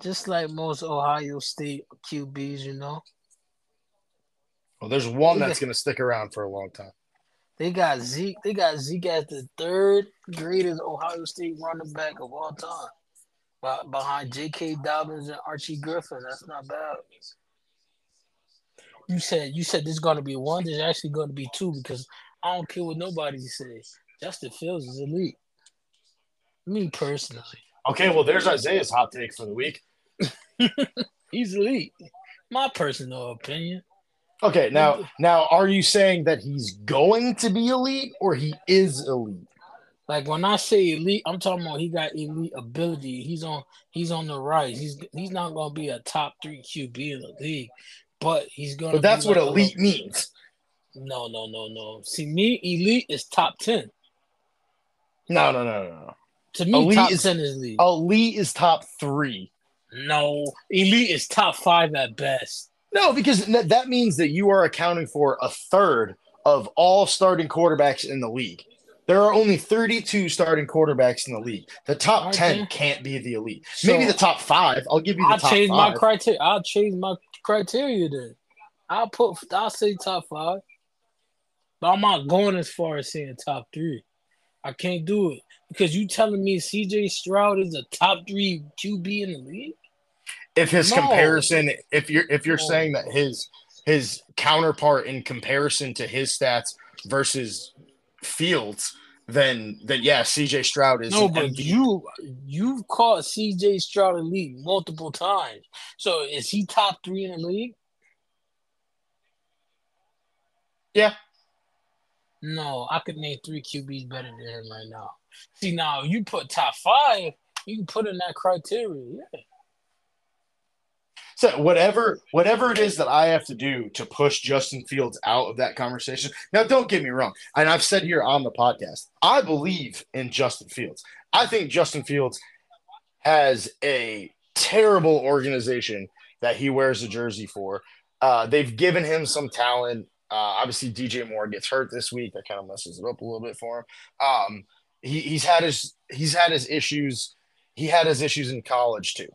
Just like most Ohio State QBs, you know. Well, there's one that's going to stick around for a long time. They got Zeke. They got Zeke as the third greatest Ohio State running back of all time, behind J.K. Dobbins and Archie Griffin. That's not bad you said you said there's gonna be one. There's actually gonna be two because I don't care what nobody says. Justin Fields is elite. Me personally. Okay, well, there's Isaiah's hot take for the week. He's elite. My personal opinion. Okay, now now are you saying that he's going to be elite or he is elite? Like when I say elite, I'm talking about he got elite ability. He's on he's on the rise. He's he's not gonna be a top three QB in the league but he's going to. But that's what elite means. No, no, no, no. See, me, elite is top ten. No, no, no, no. To me, elite top is, ten is elite. Elite is top three. No, elite is top five at best. No, because that means that you are accounting for a third of all starting quarterbacks in the league. There are only 32 starting quarterbacks in the league. The top 10 can't be the elite. So, Maybe the top five. I'll give you the I'll top change five. my criteria. I'll change my criteria then. I'll put I'll say top five. But I'm not going as far as saying top three. I can't do it. Because you telling me CJ Stroud is a top three QB in the league? If his no. comparison, if you're if you're no. saying that his his counterpart in comparison to his stats versus Fields, then then yeah, CJ Stroud is no, but MVP. you you've caught CJ Stroud in league multiple times. So is he top three in the league? Yeah. No, I could name three QBs better than him right now. See now, you put top five, you can put in that criteria. Yeah. So whatever whatever it is that I have to do to push Justin Fields out of that conversation. Now, don't get me wrong, and I've said here on the podcast, I believe in Justin Fields. I think Justin Fields has a terrible organization that he wears a jersey for. Uh, they've given him some talent. Uh, obviously, DJ Moore gets hurt this week. That kind of messes it up a little bit for him. Um, he, he's had his he's had his issues. He had his issues in college too.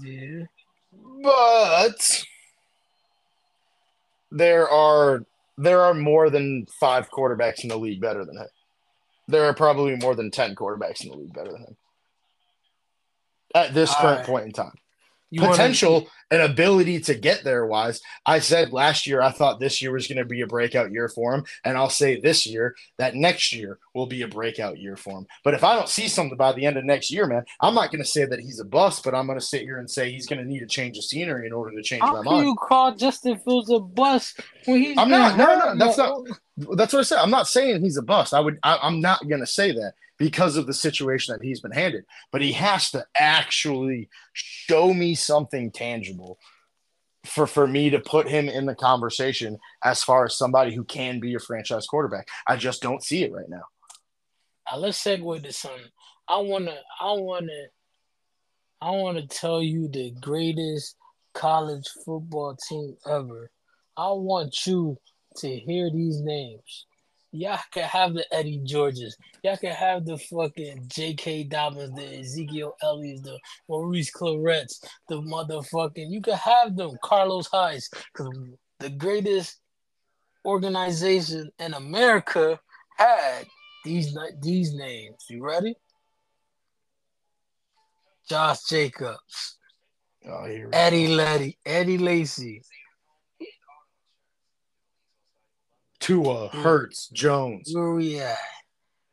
Yeah. But there are there are more than five quarterbacks in the league better than him. There are probably more than ten quarterbacks in the league better than him at this current right. point in time. You wanna- potential and ability to get there wise. I said last year I thought this year was going to be a breakout year for him, and I'll say this year that next year will be a breakout year for him. But if I don't see something by the end of next year, man, I'm not going to say that he's a bust, but I'm going to sit here and say he's going to need a change of scenery in order to change How my mind. you call Justin Fields a bust when he's I'm not- no, no, that's not- That's what I said. I'm not saying he's a bust. I would. I, I'm not going to say that because of the situation that he's been handed. But he has to actually show me something tangible for for me to put him in the conversation as far as somebody who can be your franchise quarterback. I just don't see it right now. Now, let's segue to something. I wanna, I wanna, I wanna tell you the greatest college football team ever. I want you to hear these names. Y'all can have the Eddie Georges. Y'all can have the fucking J.K. Dobbins, the Ezekiel Elliott's, the Maurice Clarett's, the motherfucking. You can have them, Carlos Hyde, because the greatest organization in America had these these names. You ready? Josh Jacobs, Oh, Eddie Letty, Eddie Lacy, Tua, mm. Hurts, Jones. Where we at?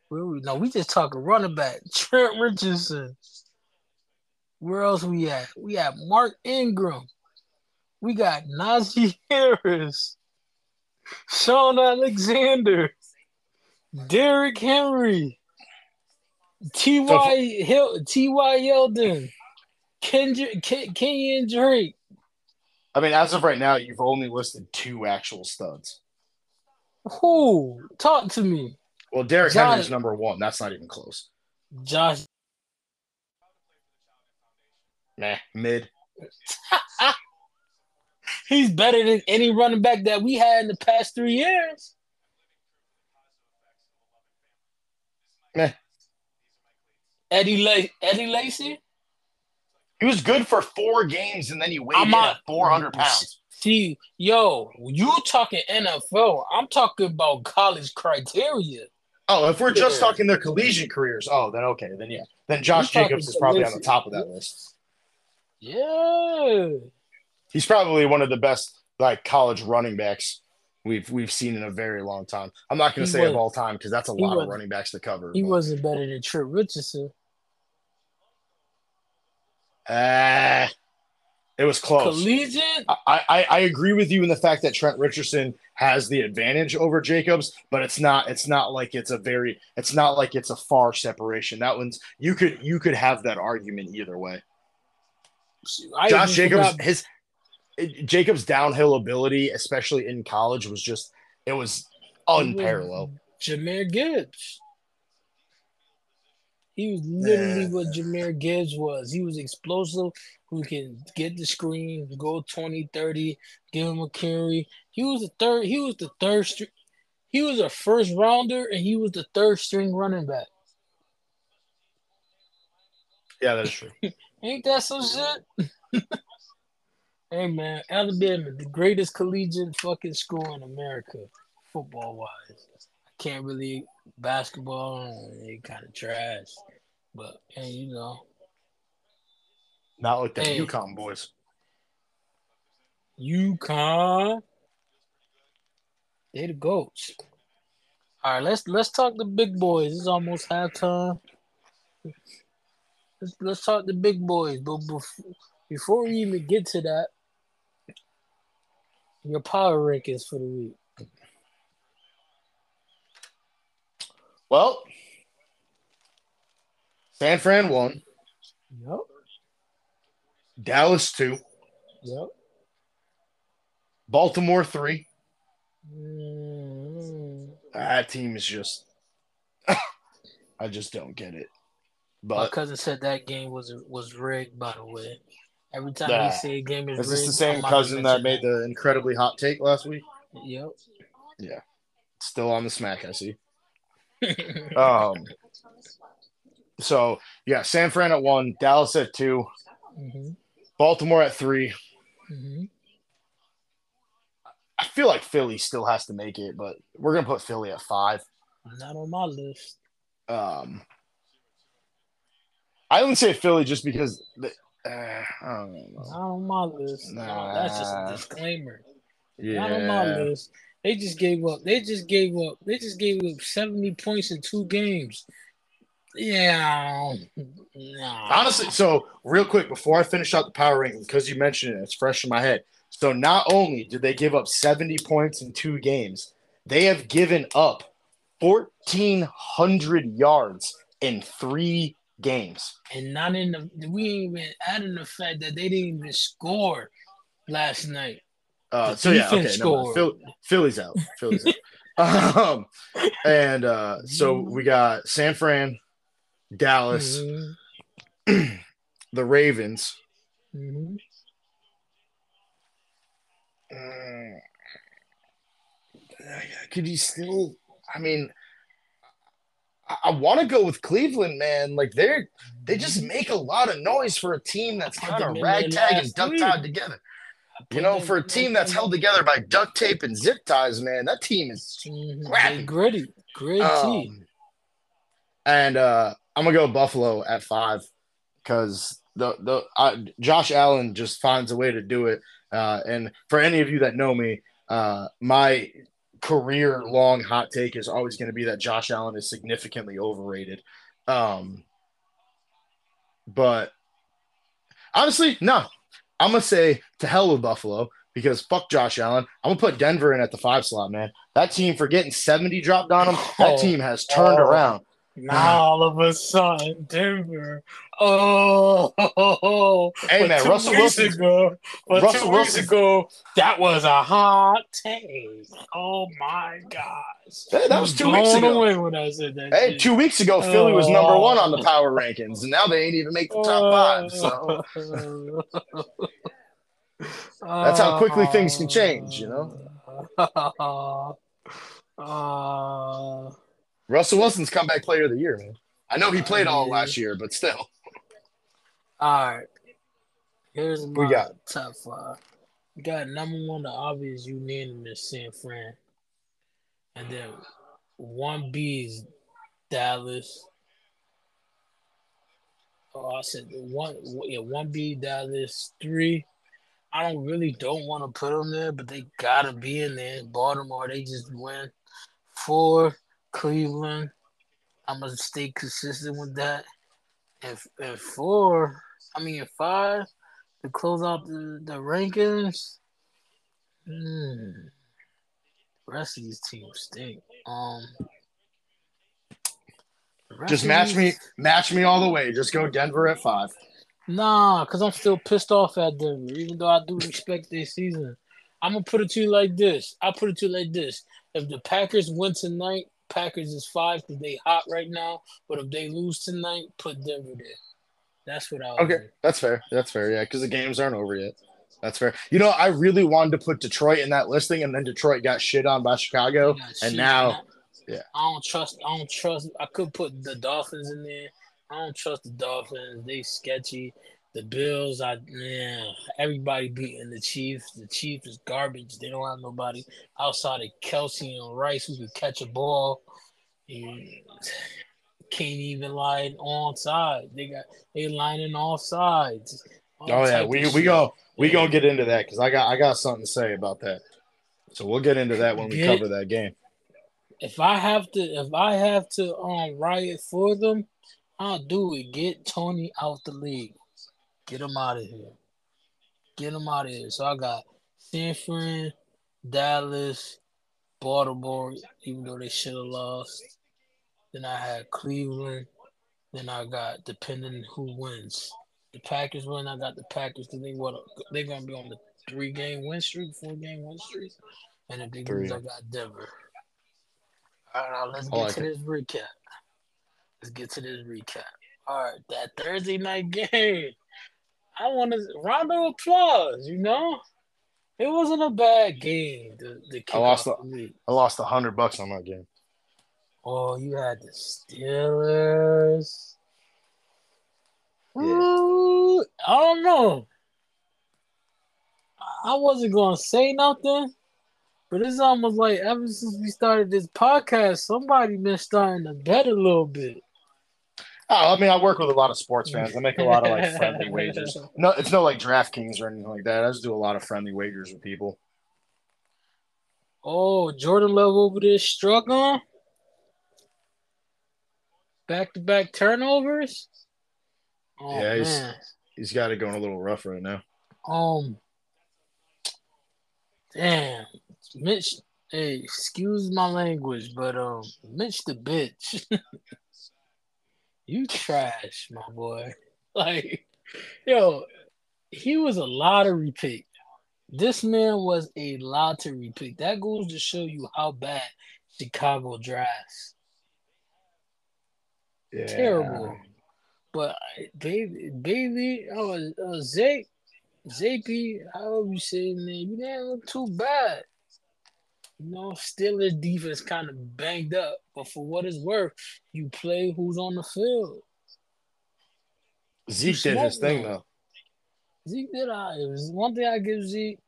Where we? No, we just talking running back. Trent Richardson. Where else we at? We at Mark Ingram. We got Najee Harris, Shaun Alexander, Derrick Henry, T.Y. Hill, T.Y. Yeldon, Kendrick, Ken, Kenyon Drake. I mean, as of right now, you've only listed two actual studs. Who? Talk to me. Well, Derrick John- Henry's number one. That's not even close. Josh Meh, mid. He's better than any running back that we had in the past three years. Meh. Eddie La- Eddie Lacy. He was good for four games, and then he weighed I'm in at 400 pounds. See, yo, you talking NFL? I'm talking about college criteria. Oh, if we're just Yeah. talking their collegiate careers, oh, then okay, then yeah, then Josh Jacobs is probably on the top of that list. Yeah, He's probably one of the best like college running backs we've we've seen in a very long time. I'm not going to say of all time because that's a lot was- of running backs to cover. he but- wasn't better than Trent Richardson. Ah, it was close. Collegiate. I, I I agree with you in the fact that Trent Richardson has the advantage over Jacobs, but it's not it's not like it's a very it's not like it's a far separation. That one's you could you could have that argument either way. I Josh Jacobs forgot- his Jacobs downhill ability, especially in college, was just it was unparalleled. Jahmyr Gibbs. He was literally Yeah. what Jahmyr Gibbs was. He was explosive, who can get the screen, go 20, 30, give him a carry. He was the third, he was the third string. He was a first rounder and he was the third string running back. Yeah, that is true. Ain't that some shit? hey man, Alabama, the greatest collegiate fucking school in America, football wise. I can't really basketball, eh, It kind of trash. But hey, you know, Not like the Hey. UConn boys. UConn, They're the goats. All right, let's let's talk the big boys. It's almost halftime. Let's let's talk the big boys. But before, before we even get to that, your power rankings for the week. Well, San Fran won. Yep. Dallas two, Yep. Baltimore three. Mm, That team is just I just don't get it. my cousin said that game was was rigged. By the way, every time Nah. he say a game is, is rigged, this the same I'm not gonna cousin that made mention the incredibly hot take last week? Yep. Yeah, still on the smack, I see. Um so yeah, San Fran at one, Dallas at two, hmm Baltimore at three. hmm I feel like Philly still has to make it, but we're gonna put Philly at five. Not on my list. Um, I only say Philly just because the, Uh, I don't know. Not on my list. No, that's just a disclaimer. Yeah. Not on my list. They just gave up. They just gave up. They just gave up 70 points in two games. Yeah. Nah. Honestly, so real quick before I finish out the power ranking, because you mentioned it, it's fresh in my head. So not only did they give up 70 points in two games, they have given up 1,400 yards in three games. and not in the we ain't even adding the fact that they didn't even score last night. Uh, so yeah, okay, never mind. Phil, Philly's out. Philly's out. um, and uh, so we got San Fran, Dallas, Mhm. the Ravens. Mhm. Mm. Could you still? I mean, I, I want to go with Cleveland, man. Like they're they just make a lot of noise for a team that's kind of ragtag and duck tied together. You know, for a team that's held together by duct tape and zip ties, man, that team is Mhm. Gritty, gritty. Um, and uh, I'm gonna go Buffalo at five because the the uh, Josh Allen just finds a way to do it. Uh, and for any of you that know me, uh, my career long hot take is always going to be that Josh Allen is significantly overrated. Um, but honestly, no, I'm gonna say to hell with Buffalo because fuck Josh Allen. I'm gonna put Denver in at the five slot, man. That team for getting 70 dropped on them, that Oh. team has turned Oh. around. Now all of a sudden, Denver. Oh, Hey, man, Russell weeks Wilson- Ago, but Russell two weeks Wilson- ago, that was a hot take. Oh my gosh! That- that was two weeks ago. away when I said that. Hey, shit. two weeks ago, Philly was number Oh. one on the power rankings, and now they ain't even make the top five. So That's how quickly things can change, you know. Uh, Russell Wilson's comeback player of the year, man. I know he played all last year, but still. all right. Here's my We got- top five. Uh, we got number one, the obvious unanimous San Fran. And then one B is Dallas. Oh, I said one yeah, one B Dallas, three. I don't really don't want to put them there, but they gotta be in there. Baltimore, they just win. Four, Cleveland. I'm gonna stay consistent with that. And, and four, I mean and five, to close out the, the rankings. Hmm. The rest of these teams stink. Um Just match these- me, match me all the way. Just go Denver at five. Nah, because I'm still pissed off at them, even though I do respect their season. I'm gonna put it to you like this. I'll put it to you like this. If the Packers win tonight, Packers is five because they hot right now. But if they lose tonight, put Denver there. That's what I Okay, that's fair. That's fair. Yeah, because the games aren't over yet. That's fair. You know, I really wanted to put Detroit in that listing, and then Detroit got shit on by Chicago. Yeah, and now, I- yeah. I don't trust. I don't trust. I could put the Dolphins in there. I don't trust the Dolphins. They sketchy. The Bills, I yeah, everybody beating the Chiefs. The Chiefs is garbage. They don't have nobody outside of Kelce and Rice who can catch a ball. And can't even line on side. They got they lining off sides. All oh yeah, we we go we Yeah. gonna get into that because I got I got something to say about that. So we'll get into that when we Get- cover that game. if I have to if I have to um riot for them, I'll do it. Get Toney out the league. Get them out of here. Get them out of here. So I got San Fran, Dallas, Baltimore, even though they should have lost. Then I had Cleveland. Then I got depending who wins. The Packers win. I got the Packers because they what they're gonna be on the three game win streak, four game win streak. And if they lose, Three. I got Denver. All right, now let's get like to it. this recap. Let's get to this recap. All right, that Thursday night game. I want to round of applause. You know, it wasn't a bad game. The the I lost me. I lost a hundred bucks on that game. Oh, you had the Steelers. Yeah. Ooh, I don't know. I wasn't gonna say nothing, but it's almost like ever since we started this podcast, somebody been starting to bet a little bit. Oh, I mean, I work with a lot of sports fans. I make a lot of like friendly wagers. No, it's no like DraftKings or anything like that. I just do a lot of friendly wagers with people. Oh, Jordan Love over there struggling. Back to back turnovers. Oh, yeah, he's man. he's got it going a little rough right now. Um, damn, Mitch. Hey, excuse my language, but um, Mitch the bitch. you trash, my boy. Like, yo, he was a lottery pick. This man was a lottery pick. That goes to show you how bad Chicago drafts. Yeah. Terrible. But baby, baby, oh, uh, Zay, Zape, however you say his name, you didn't look too bad. You know, Steelers defense kind of banged up, but for what it's worth, you play who's on the field. Zeke did his thing though. Zeke did I. It was one thing I give Zeke.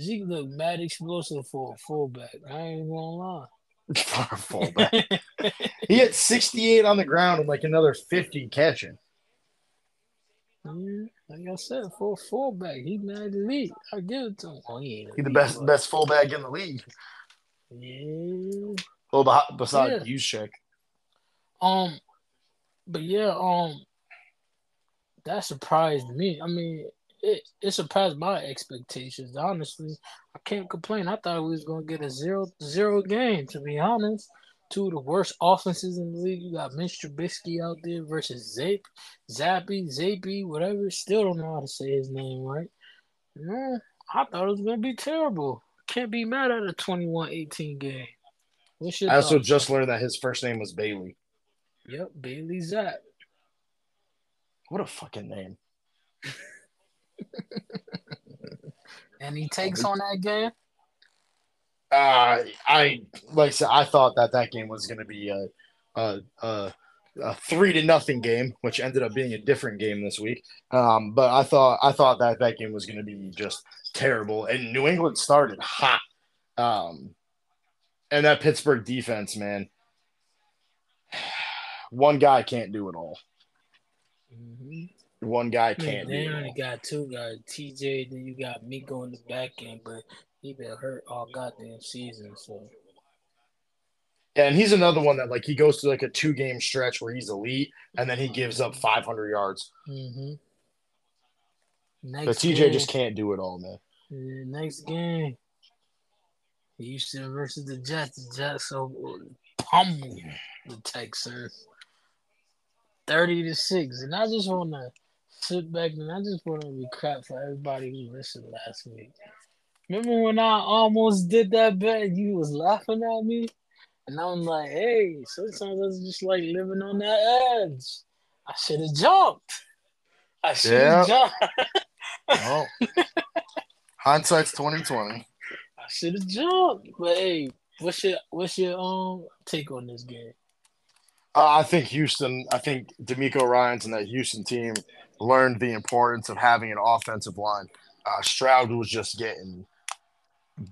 Zeke looked mad explosive for a fullback. I ain't gonna lie. for a fullback, he had 68 on the ground and like another 50 catching. Yeah, mm-hmm. Like I said, for a fullback, he mad elite. I give it to him. Oh, he ain't the best but... best fullback in the league. Yeah. Well, besides yeah. Juszczyk. Um, but yeah, um, that surprised me. I mean, it, it surpassed my expectations. Honestly, I can't complain. I thought we was gonna get a zero zero game. To be honest, two of the worst offenses in the league. You got Mitch Trubisky out there versus Zape, Zappy, Zappy, whatever. Still don't know how to say his name right. Yeah, I thought it was gonna be terrible. Can't be mad at a 21-18 game. I also thoughts? just learned that his first name was Bailey. Yep, Bailey Zapp. What a fucking name. and he takes on that game. Uh, I like I said, I thought that that game was going to be a, a, a, a, three to nothing game, which ended up being a different game this week. Um, but I thought I thought that that game was going to be just terrible, and New England started hot. Um, and that Pittsburgh defense, man, one guy can't do it all. Mm-hmm. One guy can't. they only got two guys, TJ. Then you got Miko in the back end, but he been hurt all goddamn season. So. Yeah, and he's another one that like he goes to like a two game stretch where he's elite, and then he gives up 500 yards. Mm-hmm. Next but TJ game, just can't do it all, man. Next game, Houston versus the Jets. The Jets so pummel the Texans. 30 to 6. And I just want to sit back and I just want to be crap for everybody who listened last week. Remember when I almost did that bet you was laughing at me? And I'm like, hey, sometimes it's just like living on that edge. I should have jumped. I should have jumped. oh. hindsight's 2020. I should have jumped. But hey, what's your what's your um take on this game? Uh, I think Houston, I think DeMeco Ryans and that Houston team learned the importance of having an offensive line. Uh, Stroud was just getting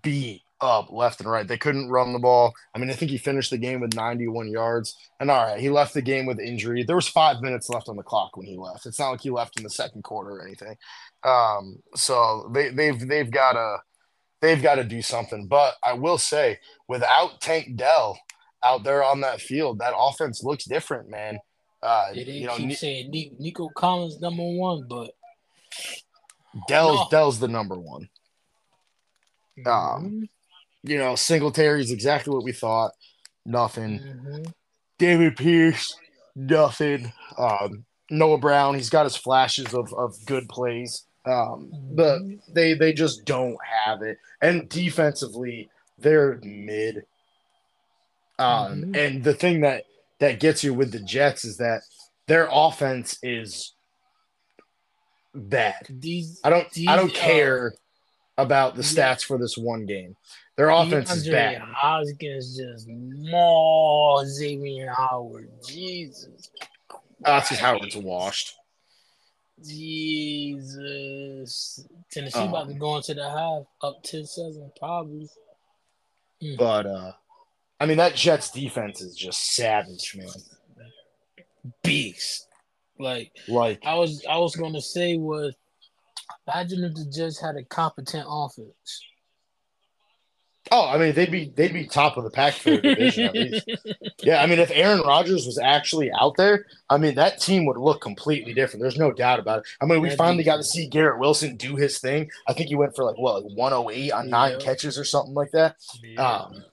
beat up left and right. They couldn't run the ball. I mean, I think he finished the game with 91 yards. And all right, he left the game with injury. There was five minutes left on the clock when he left. It's not like he left in the second quarter or anything. Um, so they, they've they've got to they've got to do something. But I will say, without Tank Dell, out there on that field, that offense looks different, man. Uh, yeah, you know, keep saying Nico Collins number one, but Dell's no. Dell's the number one. Um, mm-hmm. you know, Singletary is exactly what we thought. Nothing. Mm-hmm. Dameon Pierce, nothing. Um, Noah Brown, he's got his flashes of, of good plays. Um, but mm-hmm. they they just don't have it. And defensively, they're mid. Um, mm-hmm. And the thing that that gets you with the Jets is that their offense is bad. These, I don't these, I don't care uh, about the stats for this one game. Their offense DeAndre is bad. Hopkins just more Xavier Howard. Jesus. That's just Howard's washed. Jesus. Tennessee um, about to go into the half up 10-7 probably. Mm. But uh I mean, that Jets defense is just savage, man. beast. Like, like I was I was gonna say was imagine if the Jets had a competent offense. Oh, I mean, they'd be they'd be top of the pack for the division at least. Yeah, I mean, if Aaron Rodgers was actually out there, I mean, that team would look completely different. There's no doubt about it. I mean, we That'd finally got to see Garrett Wilson do his thing. I think he went for like what, like 108 on nine catches or something like that. Um,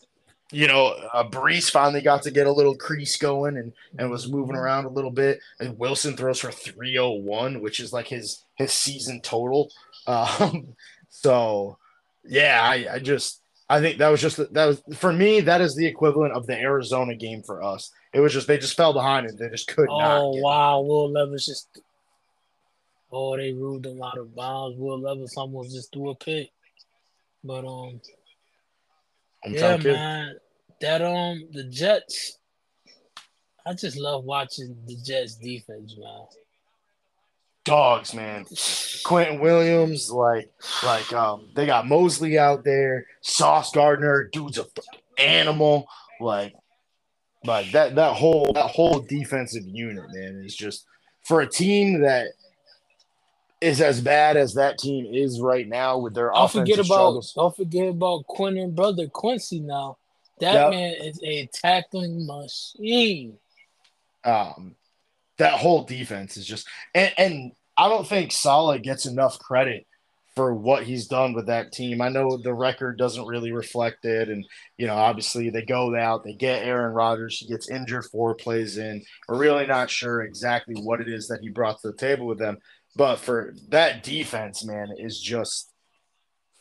you know, uh, Breece finally got to get a little crease going and and was moving around a little bit. And Wilson throws for 301, which is like his his season total. Um, so yeah, I, I just I think that was just that was for me that is the equivalent of the Arizona game for us. It was just they just fell behind and they just could not. Oh wow, Will Levis just oh they ruled a lot of bounds. Will Levis almost just threw a pick. But um I'm yeah telling you. man. That um the Jets I just love watching the Jets defense, man. dogs, man. Quinnen Williams, like, like, um, they got Mosley out there. Sauce Gardner, dude's a animal. Like, like that that whole that whole defensive unit, man, is just for a team that is as bad as that team is right now with their Don't offensive forget about struggles. don't forget about Quinnen brother Quincy now. That Yep. man is a tackling machine. um, that whole defense is just and, and I don't think Salah gets enough credit for what he's done with that team. I know the record doesn't really reflect it, and you know, obviously they go out, they get Aaron Rodgers, he gets injured four plays in. We're really not sure exactly what it is that he brought to the table with them, but for that defense, man, is just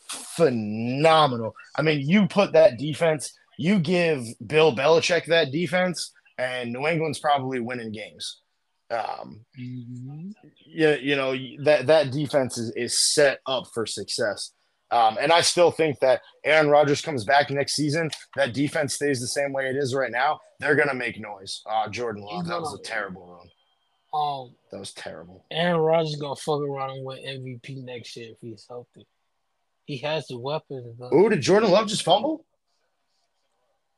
phenomenal. I mean, you put that defense, you give Bill Belichick that defense, and New England's probably winning games. Um, Mhm. yeah, you know that that defense is, is set up for success. Um, and I still think that Aaron Rodgers comes back next season. That defense stays the same way it is right now. They're gonna make noise. Uh, Jordan Love, that was a terrible run. Um That was terrible. Aaron Rodgers gonna fuck around and win MVP next year if he's healthy. He has the weapons, Oh, did Jordan Love just fumble?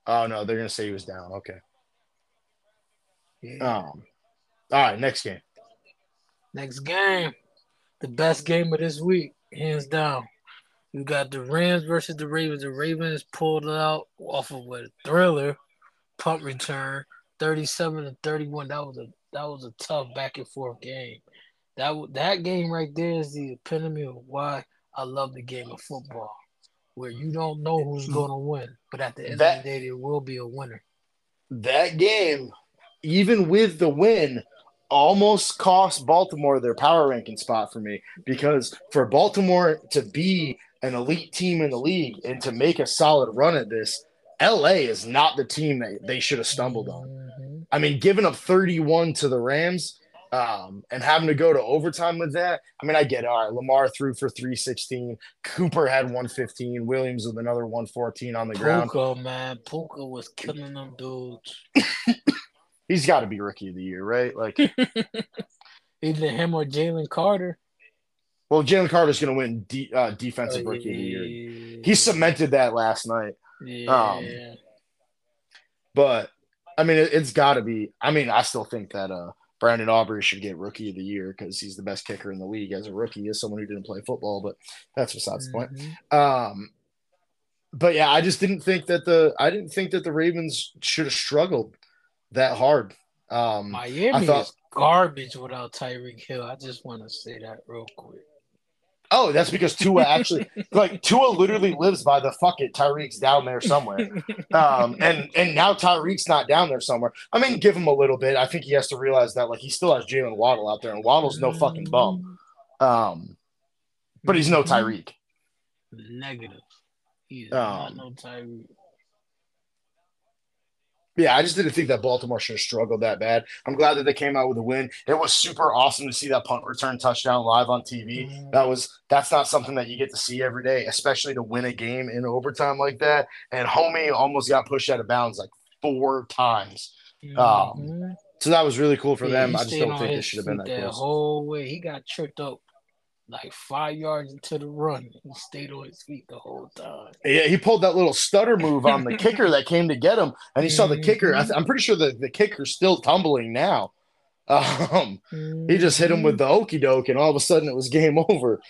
Oh no, they're gonna say he was down. Okay. yeah. Um. All right, next game. next game, the best game of this week, hands down. You got the Rams versus the Ravens. The Ravens pulled it out off of what a thriller punt return, thirty-seven to thirty-one. That was a that was a tough back and forth game. That that game right there is the epitome of why I love the game of football, where you don't know who's going to win, but at the end That- of the day, there will be a winner. That game, even with the win, almost cost Baltimore their power ranking spot for me because for Baltimore to be an elite team in the league and to make a solid run at this, LA is not the team that they should have stumbled on. Mhm. I mean, giving up 31 to the Rams um, and having to go to overtime with that. I mean, I get it. All right, Lamar threw for 316. Cooper had 115. Williams with another 114 on the ground. Puka, man, Puka was killing them dudes. He's got to be rookie of the year, right? Like, Either him or Jalen Carter. well, Jalen Carter's going to win de- uh, defensive rookie of the year. He cemented that last night. Yeah. um, But I mean, it, it's got to be. I mean, I still think that uh, Brandon Aubrey should get rookie of the year because he's the best kicker in the league as a rookie, as someone who didn't play football. But that's besides the point. Mhm. Um, but yeah, I just didn't think that the I didn't think that the Ravens should have struggled that hard. Um, Miami thought- is garbage without Tyreek Hill. I just want to say that real quick. Oh, that's because Tua actually like Tua literally lives by the fuck it. Tyreek's down there somewhere. Um, and and now Tyreek's not down there somewhere. I mean, give him a little bit. I think he has to realize that like he still has Jalen Waddle out there, and Waddle's no fucking bum. Um, but he's no Tyreek. Negative. He is Um, not no Tyreek. Yeah, I just didn't think that Baltimore should have struggled that bad. I'm glad that they came out with a win. It was super awesome to see that punt return touchdown live on TV. That was that's not something that you get to see every day, especially to win a game in overtime like that. And Homie almost got pushed out of bounds like four times. um, Mhm. So that was really cool for Yeah, them. I just don't think it should have been that that close. whole way. He got tripped up like five yards into the run. He stayed on his feet the whole time. Yeah, he pulled that little stutter move on the kicker that came to get him, and he saw the kicker. I I'm pretty sure the, the kicker's still tumbling now. Um, he just hit him with the okey doke, and all of a sudden it was game over.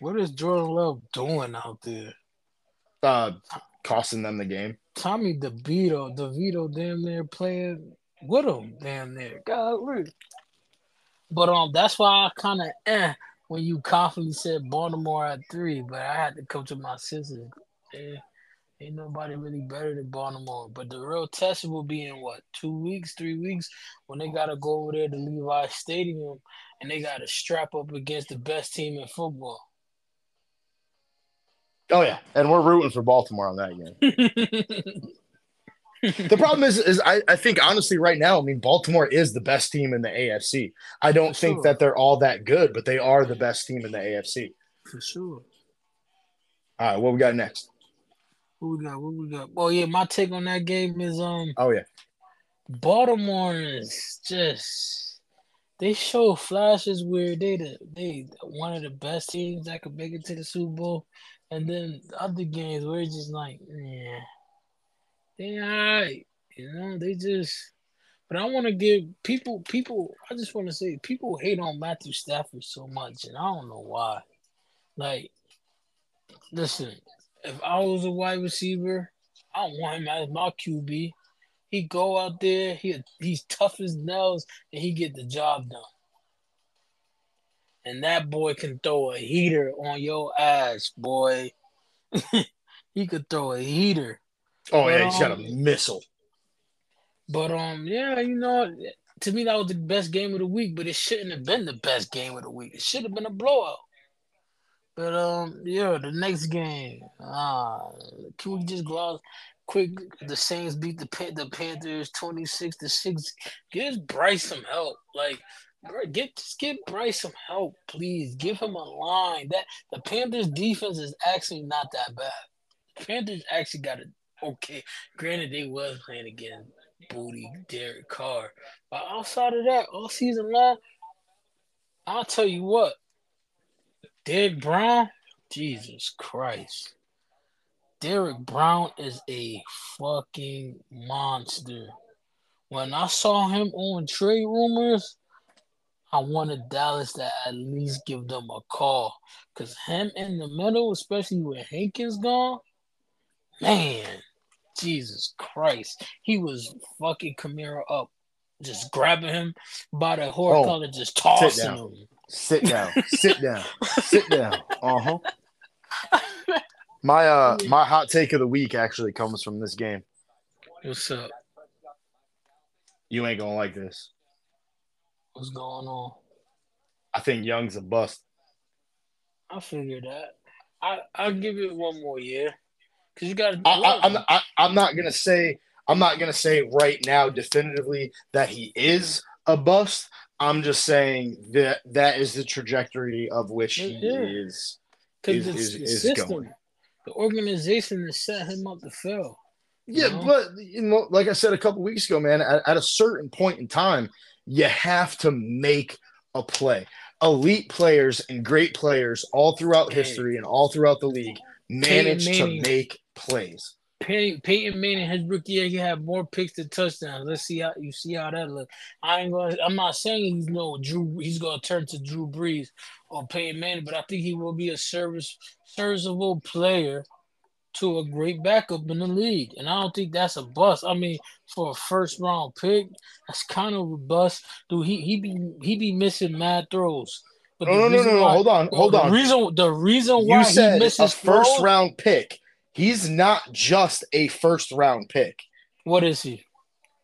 What is Jordan Love doing out there? Uh, costing them the game. Tommy DeVito, DeVito damn near playing with him, damn near. God, but um, that's why I kind of eh when you confidently said Baltimore at three, but I had to come to my senses. Eh, ain't nobody really better than Baltimore. But the real test will be in what two weeks, three weeks when they gotta go over there to Levi Stadium and they gotta strap up against the best team in football. Oh yeah, and we're rooting for Baltimore on that game. the problem is, is I, I think honestly right now, I mean, Baltimore is the best team in the AFC. I don't For think sure. that they're all that good, but they are the best team in the AFC. For sure. All right, what we got next? What we got? What we got? Oh yeah, my take on that game is um. Oh yeah. Baltimore is just they show flashes where they the they one of the best teams that could make it to the Super Bowl, and then the other games where it's just like yeah they alright. You know, they just but I want to give people people I just want to say people hate on Matthew Stafford so much and I don't know why. Like listen, if I was a wide receiver, I want him as my QB. He go out there, he he's tough as nails, and he get the job done. And that boy can throw a heater on your ass, boy. he could throw a heater. Oh but, yeah, he's got a um, missile. But um, yeah, you know, to me that was the best game of the week, but it shouldn't have been the best game of the week. It should have been a blowout. But um, yeah, the next game, ah, can we just gloss quick? The Saints beat the Pan- the Panthers twenty six to six. Give Bryce some help, like. Get just give Bryce some help, please. Give him a line. That the Panthers defense is actually not that bad. The Panthers actually got a okay. Granted, they was playing against Booty Derek Carr, but outside of that, all season long, I'll tell you what, Derrick Brown, Jesus Christ, Derrick Brown is a fucking monster. When I saw him on trade rumors, I wanted Dallas to at least give them a call. Cause him in the middle, especially with Hankins gone, man, Jesus Christ. He was fucking Kamara up, just grabbing him by the horse oh, collar, just tossing sit down. him. Sit down. sit down. Sit down. Uh-huh. My uh my hot take of the week actually comes from this game. What's up? You ain't gonna like this. What's going on? I think Young's a bust. I figured that. I I'll give it one more year. Because you got. I, I'm I, I'm not gonna say I'm not gonna say right now definitively that he is a bust. I'm just saying that that is the trajectory of which he yeah. is is, is, is system, going. The organization has set him up to fail. Yeah, know? but you know, like I said a couple weeks ago, man, at, at a certain point in time, you have to make a play. Elite players and great players all throughout history and all throughout the league manage to make plays. Pey- Peyton Manning, his rookie year, he had more picks than touchdowns. Let's see how you see how that look. I ain't going. I'm not saying he's no Drew. He's going to turn to Drew Brees or Peyton Manning, but I think he will be a service serviceable player to a great backup in the league. And I don't think that's a bust. I mean, for a first round pick, that's kind of a bust. Dude, he he be he be missing mad throws. But no, no, no, no, no. Hold on, hold on. The reason the reason why you said he misses a first throws, round pick. He's not just a first round pick. What is he?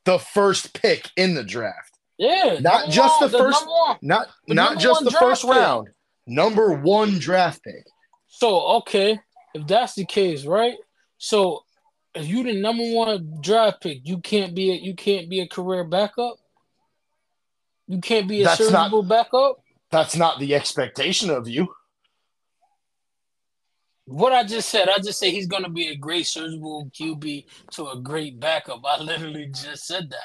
The first pick in the draft. Yeah, not just one, the first, the not the not just the first pick. round. Number one draft pick. So okay, if that's the case, right? So if you the number one draft pick, you can't be a you can't be a career backup. You can't be a that's serviceable backup. That's not the expectation of you. What I just said, I just say he's going to be a great serviceable QB to a great backup. I literally just said that.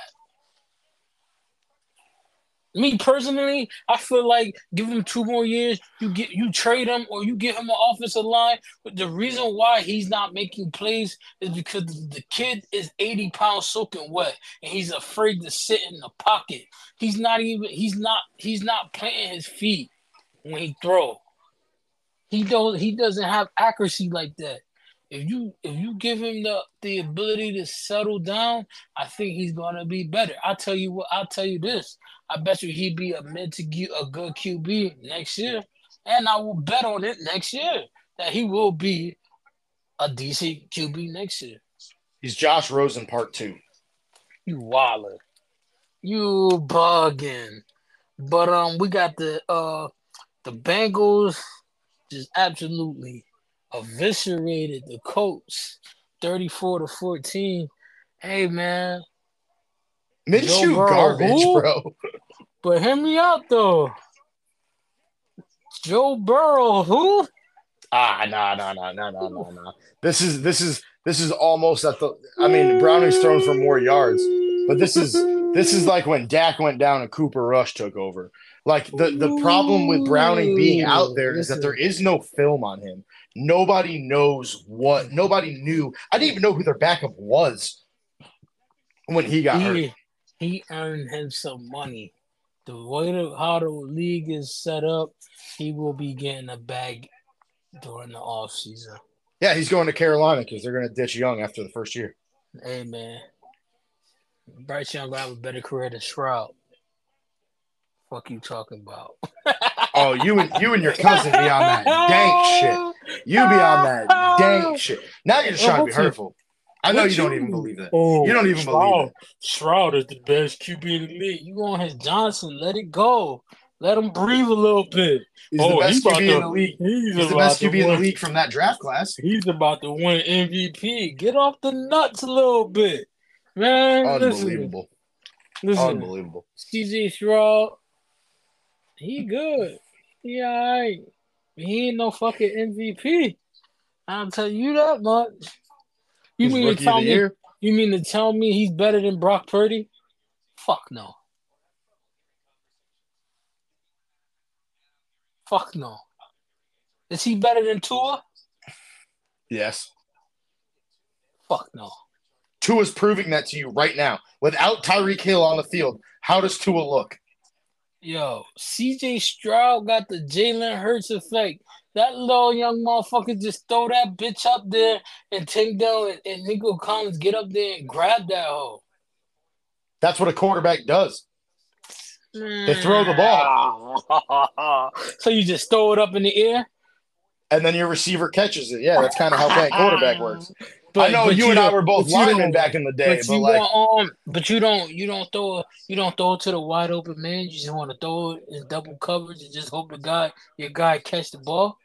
Me personally, I feel like give him two more years. You get you trade him or you get him an offensive line. But the reason why he's not making plays is because the kid is 80 pounds soaking wet and he's afraid to sit in the pocket. He's not even he's not he's not planting his feet when he throw. He don't he doesn't have accuracy like that. If you if you give him the the ability to settle down, I think he's gonna be better. I'll tell you what. I'll tell you this. I bet you he'd be a mid to get a good QB next year, and I will bet on it next year that he will be a decent QB next year. He's Josh Rosen part two. You waller, you bugging. But um, we got the uh the Bengals just absolutely eviscerated the Colts 34 to 14. Hey man. Minshew garbage, who? bro. But hear me out though. Joe Burrow, who? Ah, no, no, no, no, no, no, no. This is this is this is almost at the. I mean, Browning's thrown for more yards, but this is this is like when Dak went down and Cooper Rush took over. Like the the problem with Browning being out there is that there is no film on him. Nobody knows what. Nobody knew. I didn't even know who their backup was when he got he, hurt. He earned him some money. The way the, how the league is set up, he will be getting a bag during the off season. Yeah, he's going to Carolina because they're going to ditch Young after the first year. Hey man, Bryce Young will have a better career than Stroud. Fuck you talking about? oh, you and you and your cousin be on that dank shit. You be on that dank shit. Now you're just trying to be hurtful. I know you, you, don't even oh, believe that. Oh, you don't even Stroud, believe it. Stroud is the best QB in the league. You want his Johnson? Let it go. Let him breathe a little bit. He's oh, the best he's QB in the league. He's, he's the best QB in the league from that draft class. He's about to win MVP. Get off the nuts a little bit, man. Unbelievable. Listen, Unbelievable. CJ Stroud, he good. He all right. He ain't no fucking MVP. I'll tell you that much. You he's mean to tell me? Year? You mean to tell me he's better than Brock Purdy? Fuck no. Fuck no. Is he better than Tua? Yes. Fuck no. Tua's proving that to you right now. Without Tyreek Hill on the field, how does Tua look? Yo, CJ Stroud got the Jalen Hurts effect. That little young motherfucker just throw that bitch up there and take down and, and Nico Collins get up there and grab that hole. That's what a quarterback does. They throw the ball. so you just throw it up in the air? And then your receiver catches it. Yeah, that's kind of how playing quarterback works. But, I know you, you and I were both linemen back in the day, but, but like, want, um, but you don't, you don't throw, you don't throw it to the wide open man. You just want to throw it in double coverage and just hope the guy, your guy, catch the ball.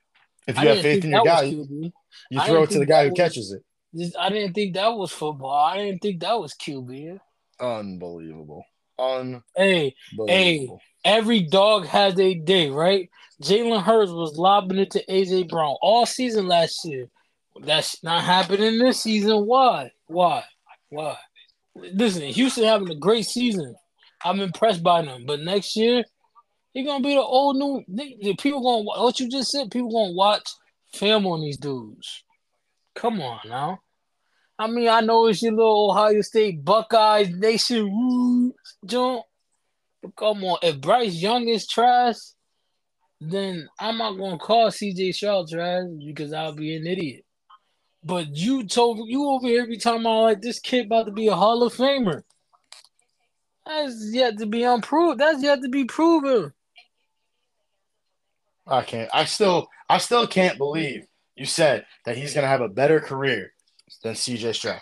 If you I have faith in your guy, you, you throw it to the guy who was, catches it. I didn't think that was football. I didn't think that was QB. Unbelievable. Unbelievable. Hey, hey, every dog has a day, right? Jalen Hurts was lobbing it to AJ Brown all season last year. That's not happening this season. Why? Why? Why? Listen, Houston having a great season. I'm impressed by them. But next year, they're gonna be the old new. The people gonna what you just said. People gonna watch film on these dudes. Come on now. I mean, I know it's your little Ohio State Buckeyes Nation woo, jump. But come on, if Bryce Young is trash, then I'm not gonna call CJ Stroud trash because I'll be an idiot. But you told you over here every time I like this kid about to be a Hall of Famer. That's yet to be unproved. That's yet to be proven. I can't. I still. I still can't believe you said that he's gonna have a better career than CJ Stroud.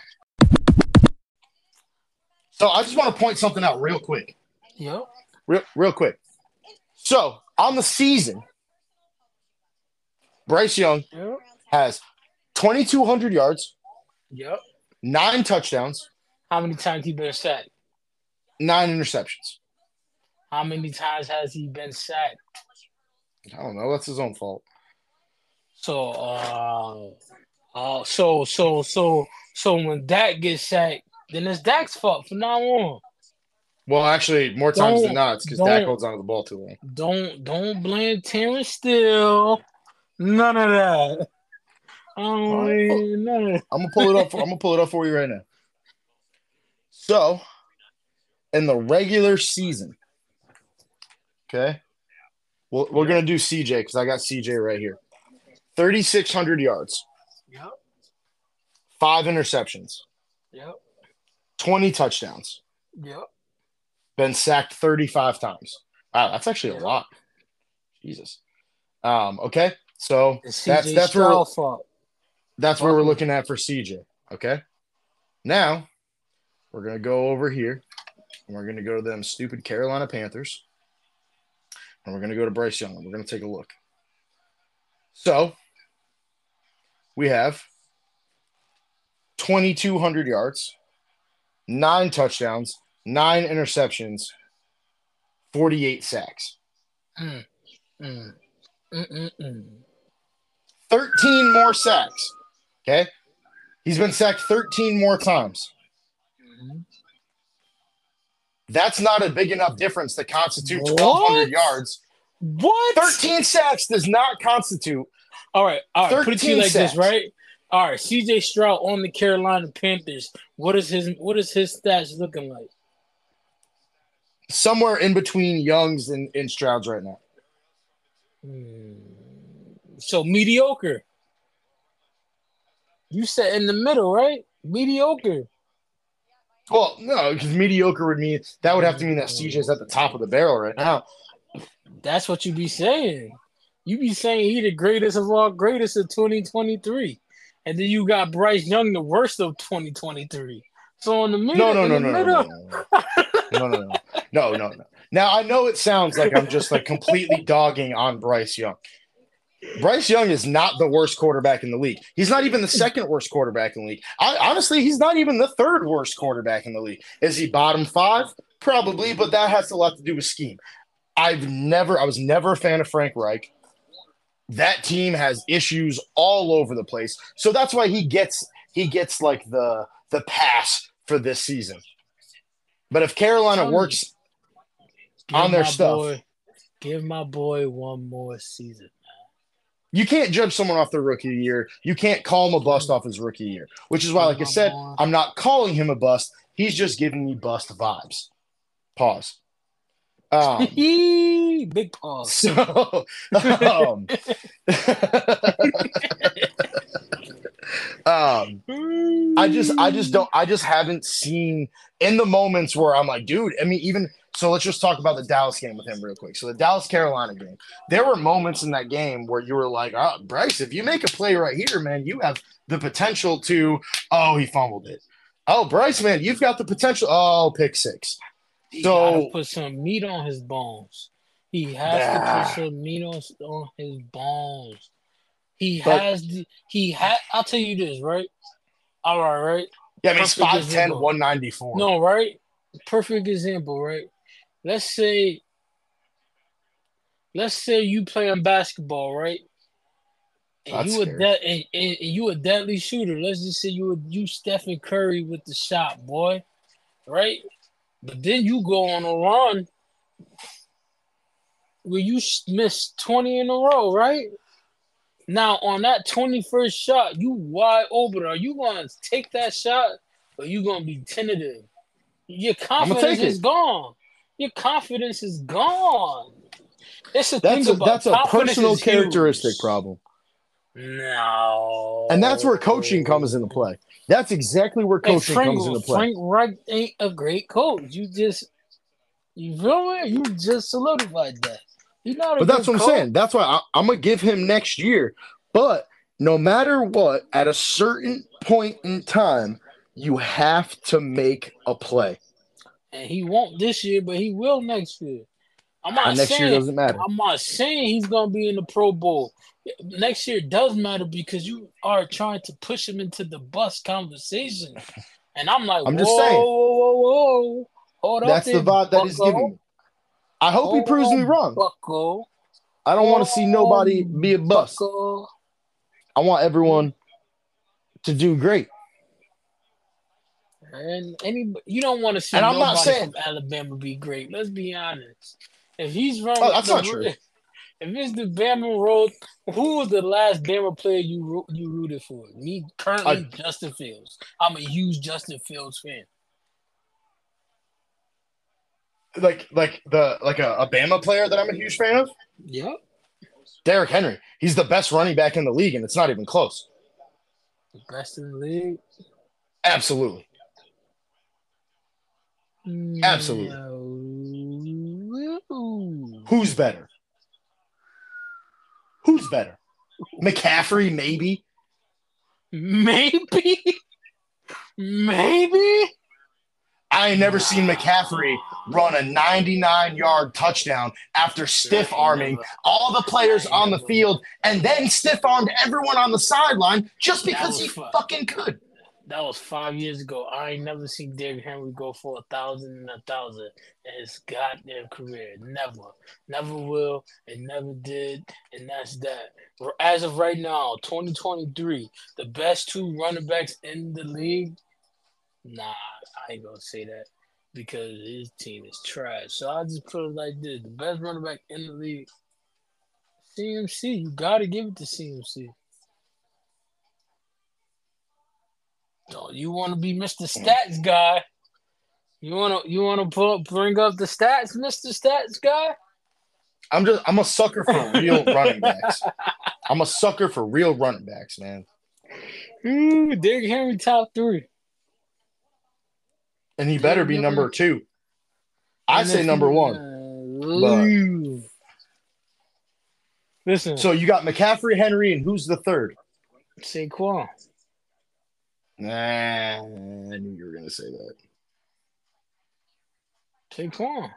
So I just want to point something out real quick. Yep. Real, real quick. So on the season, Bryce Young yep. has 2,200 yards. Yep. Nine touchdowns. How many times he been sacked? Nine interceptions. How many times has he been sacked? I don't know. That's his own fault. So, uh, uh, so, so, so, so when Dak gets sacked, then it's Dak's fault from now on. Well, actually, more times than Don't- not, it's because Dak holds onto the ball too long. Don't don't blame Terence Steele. None of that. I don't All wanna right. hear none of that. I'm gonna pull it up. For, I'm gonna pull it up for you right now. So, in the regular season, okay, well, we're gonna do CJ because I got CJ right here. 3,600 yards, Yep. five interceptions, Yep. 20 touchdowns, Yep. been sacked 35 times. Wow, that's actually a lot. Jesus. Um, okay, so It's that's CJ that's where fault. That's where we're looking at for CJ. Okay. Now we're gonna go over here and we're gonna go to them stupid Carolina Panthers. And we're gonna go to Bryce Young and we're gonna take a look. So we have 2,200 yards, nine touchdowns, nine interceptions, 48 sacks, Mm. Mm. Mm, mm, mm. 13 more sacks. Okay. He's been sacked 13 more times. That's not a big enough difference to constitute What? 1,200 yards. What? 13 sacks does not constitute. All right, all right. Put it to you 13 like sacks. this, right? All right, CJ Stroud on the Carolina Panthers. What is his what is his stats looking like? Somewhere in between Young's and, and Stroud's right now. Hmm. So mediocre. You said in the middle, right? Mediocre. Well, no, because mediocre would mean that would have to mean that CJ's at the top of the barrel right now. That's what you be saying. You be saying he the greatest of all greatest of 2023. And then you got Bryce Young, the worst of 2023. So in the middle, No, no, no, no, no, no, no, no, no, no, no, no, no. Now I know it sounds like I'm just like completely dogging on Bryce Young. Bryce Young is not the worst quarterback in the league. He's not even the second worst quarterback in the league. I, honestly, he's not even the third worst quarterback in the league. Is he bottom five? Probably, but that has a lot to do with scheme. I've never, I was never a fan of Frank Reich. That team has issues all over the place, so that's why he gets he gets like the the pass for this season. But if Carolina works, give on their stuff. Boy, give my boy one more season. You can't judge someone off their rookie year. You can't call him a bust off his rookie year, which is why, like I said, I'm not calling him a bust. He's just giving me bust vibes. Pause. Um, Big pause. so, um, um, I just, I just don't, I just haven't seen in the moments where I'm like, dude. I mean, even so, let's just talk about the Dallas game with him real quick. So the Dallas Carolina game, there were moments in that game where you were like, oh, Bryce, if you make a play right here, man, you have the potential to. Oh, he fumbled it. Oh, Bryce, man, you've got the potential. Oh, pick six. He So- put some meat on his bones. He has to put some meat on, on his bones. He But- has the, he had I'll tell you this, right? All right, right? Yeah, I mean, he's Perfect 5'10, 194. No, right? Perfect example, right? Let's say let's say you playing basketball, right? And That's you a de- and, and, and you a deadly shooter. Let's just say you a, you Stephen Curry with the shot, boy, right? But then you go on a run where you miss twenty in a row, right? Now on that twenty first shot, you wide open. Are you gonna take that shot, or you gonna be tentative? Your confidence is gone. Your confidence is gone. That's thing a, about that's a personal characteristic huge. problem. No. And that's where coaching comes into play. That's exactly where coaching Frank, comes into play. Frank Reich ain't a great coach. You just, you feel me? You just solidified that. Not a But that's what I'm saying. That's why I, I'm gonna give him next year. But no matter what, at a certain point in time, you have to make a play. And he won't this year, but he will next year. I'm not And next saying year doesn't matter. I'm not saying he's gonna be in the Pro Bowl. Next year does matter because you are trying to push him into the bus conversation. And I'm like, I'm whoa, just saying. whoa, whoa, whoa. Hold That's up the vibe that he's giving. I hope he Hold proves me wrong. I don't want to see nobody be a bust. I want everyone to do great. And any you don't want to see And I'm nobody not saying- from Alabama be great. Let's be honest. If he's running, Oh, that's the, not true. If it's the Bama road, who was the last Bama player you you rooted for? Me currently, I- Justin Fields. I'm a huge Justin Fields fan. Like like the like a, a Bama player that I'm a huge fan of, Yep. Derrick Henry. He's the best running back in the league, and it's not even close. The best in the league. Absolutely. Absolutely. No. Who's better? Who's better? McCaffrey, maybe. Maybe. Maybe. I ain't never seen McCaffrey run a 99 yard touchdown after stiff arming all the players on the field and then stiff armed everyone on the sideline just because he fucking could. That was five years ago. I ain't never seen Derrick Henry go for a thousand and a thousand in his goddamn career. Never. Never will and never did. And that's that. As of right now, 2023, the best two running backs in the league. Nah, I ain't gonna say that because his team is trash. So I just put it like this: the best running back in the league, CMC. You gotta give it to CMC. So you want to be Mr. Stats guy? You want to you want to pull bring up the stats, Mr. Stats guy? I'm just I'm a sucker for real running backs. I'm a sucker for real running backs, man. Ooh, Derrick Henry top three. And he better be number two. I'd say number one. uh. Listen, So you got McCaffrey, Henry, and who's the third? Saquon. Nah, I knew you were gonna say that. Saquon.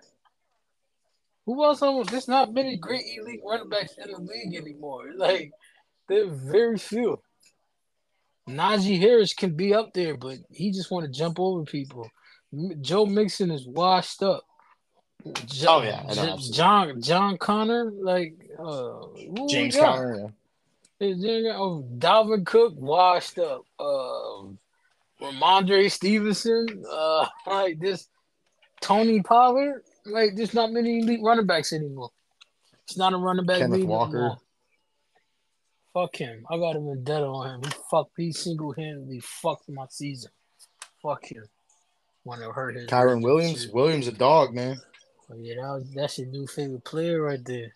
Who else? on- There's not many great elite running backs in the league anymore. Like, there are very few. Najee Harris can be up there, but he just want to jump over people. Joe Mixon is washed up. Jo- Oh, yeah, John John Connor, like uh, James got? Conner. Is Oh, Dalvin Cook washed up. Um, Rhamondre Stevenson, uh, like this, Tony Pollard. Like, there's not many elite running backs anymore. It's not a running back Kenneth Walker. more. Fuck him. I got him a vendetta on him. He fucked. He single handedly fucked my season. Fuck him. When it hurt his. Kyren Williams. Williams a dog, man. Oh, yeah, that was, that's your new favorite player right there.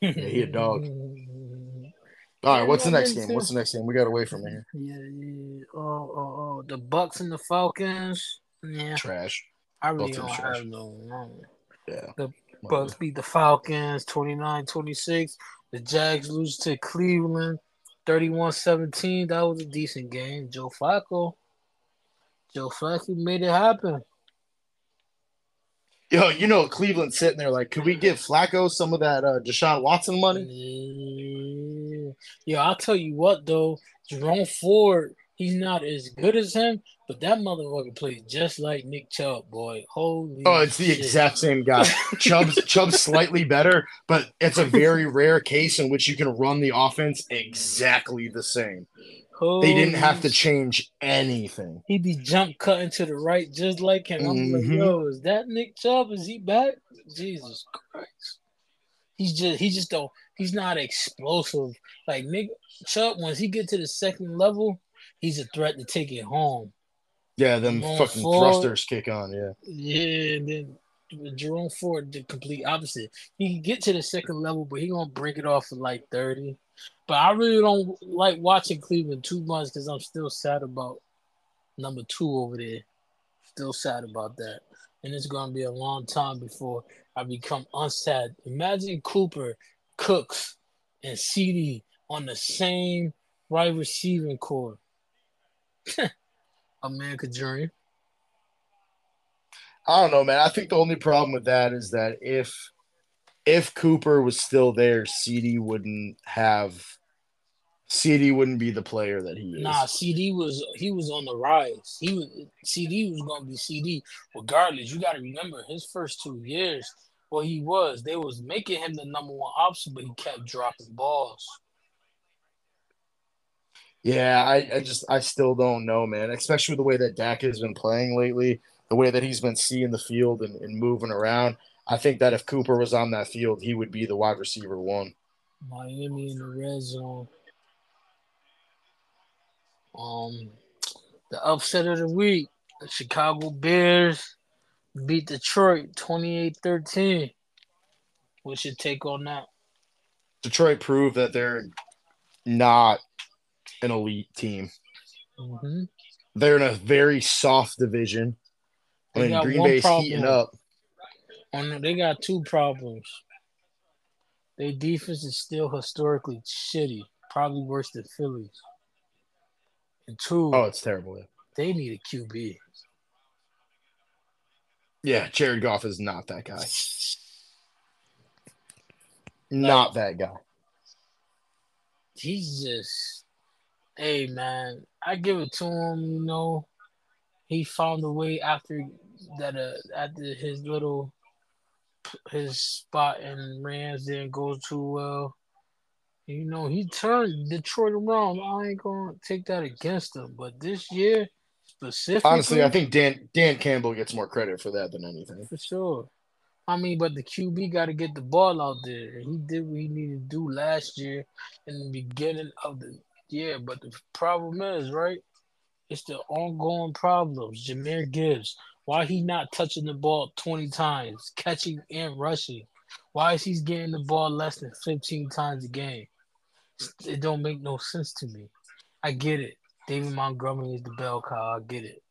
Yeah, he a dog. yeah, All right, what's the next game? What's the next game? We got away from here. yeah. Oh, oh, oh. The Bucs and the Falcons. Yeah, Trash. I really Both don't have no. no. Yeah. The Bucs beat the Falcons 29-26. The Jags lose to Cleveland 31-17. That was a decent game. Joe Flacco. Joe Flacco made it happen. Yo, you know Cleveland sitting there like, could we give Flacco some of that uh, Deshaun Watson money? Yeah. Yeah, I'll tell you what though, Jerome Ford, he's not as good as him, but that motherfucker plays just like Nick Chubb, boy. Holy Oh, it's the exact same guy. Chubb's Chubb's slightly better, but it's a very rare case in which you can run the offense exactly the same. They didn't have to change anything. He'd be jump cutting to the right just like him. I'm Mhm. like, yo, is that Nick Chubb? Is he back? Jesus Christ. He's just he just don't he's not explosive. Like Nick Chubb, once he get to the second level, he's a threat to take it home. Yeah, them Going fucking forward. thrusters kick on. Yeah, Yeah, and then Jerome Ford the complete opposite. He can get to the second level, but he gonna break it off for like 30. But I really don't like watching Cleveland too much because I'm still sad about number two over there. Still sad about that. And it's gonna be a long time before I become unsad. Imagine Cooper, Cooks, and CD on the same wide receiving core. a man could dream. I don't know, man. I think the only problem with that is that if if Cooper was still there, CD wouldn't have CD wouldn't be the player that he is. Nah, CD was he was on the rise. He was CD was gonna be CD regardless. You got to remember his first two years. Well, he was. They was making him the number one option, but he kept dropping balls. Yeah, I, I just I still don't know, man. Especially with the way that Dak has been playing lately, the way that he's been seeing the field and, and moving around. I think that if Cooper was on that field, he would be the wide receiver one. Miami in the red zone. Um, the upset of the week: the Chicago Bears beat Detroit 28-13. What's your take on that? Detroit proved that they're not an elite team. Mm-hmm. They're in a very soft division. I mean, Green Bay's problem. heating up. No, they got two problems. Their defense is still historically shitty, probably worse than Philly's. And two, Oh, it's terrible. Yeah. they need a QB. Yeah, Jared Goff is not that guy. Not that guy. He's just, hey man, I give it to him. You know, he found a way after that. Uh, after his little, his spot in Rams didn't go too well. You know, he turned Detroit around. I ain't gonna take that against him, but this year specifically, Honestly, I think Dan Dan Campbell gets more credit for that than anything. for sure. I mean, but the QB got to get the ball out there. He did what he needed to do last year in the beginning of the year. But the problem is, right? It's the ongoing problems. Jahmyr Gibbs, why he not touching the ball 20 times, catching and rushing? Why is he getting the ball less than 15 times a game? It don't make no sense to me. I get it. David Montgomery is the bell cow. I get it.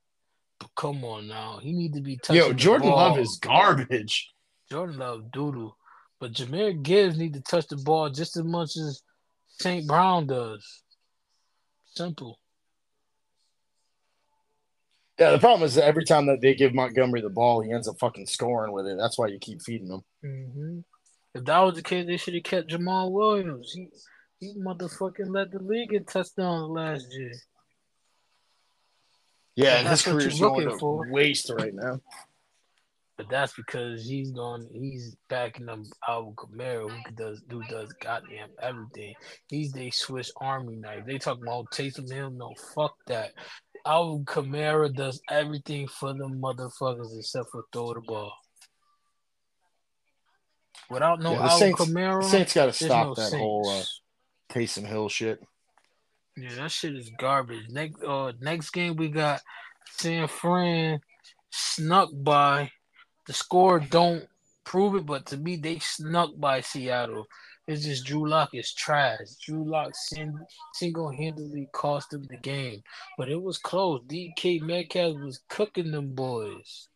But come on now. He need to be touching Yo, Jordan. Love is garbage. Jordan Love doodoo. But Jahmyr Gibbs need to touch the ball just as much as St. Brown does. Simple. Yeah, the problem is that every time that they give Montgomery the ball, he ends up fucking scoring with it. That's why you keep feeding him. hmm If that was the case, they should have kept Jamaal Williams. He, he motherfucking led the league in touchdowns last year. Yeah, But and his career's going to for. waste right now. But that's because he's going. He's backing up Alvin Kamara, who does who does goddamn everything. He's the Swiss Army knife. They talk about Taysom Hill. No, fuck that. Alvin Kamara does everything for the motherfuckers except for throw the ball. Without no Yeah, Alvin Saints- Kamara, Saints got to stop no that Saints. whole uh, Taysom Hill shit. Yeah, that shit is garbage. Next, uh, next game we got San Fran snuck by. The score don't prove it, but to me they snuck by Seattle. It's just Drew Lock is trash. Drew Lock single handedly cost them the game, but it was close. DK Metcalf was cooking them boys.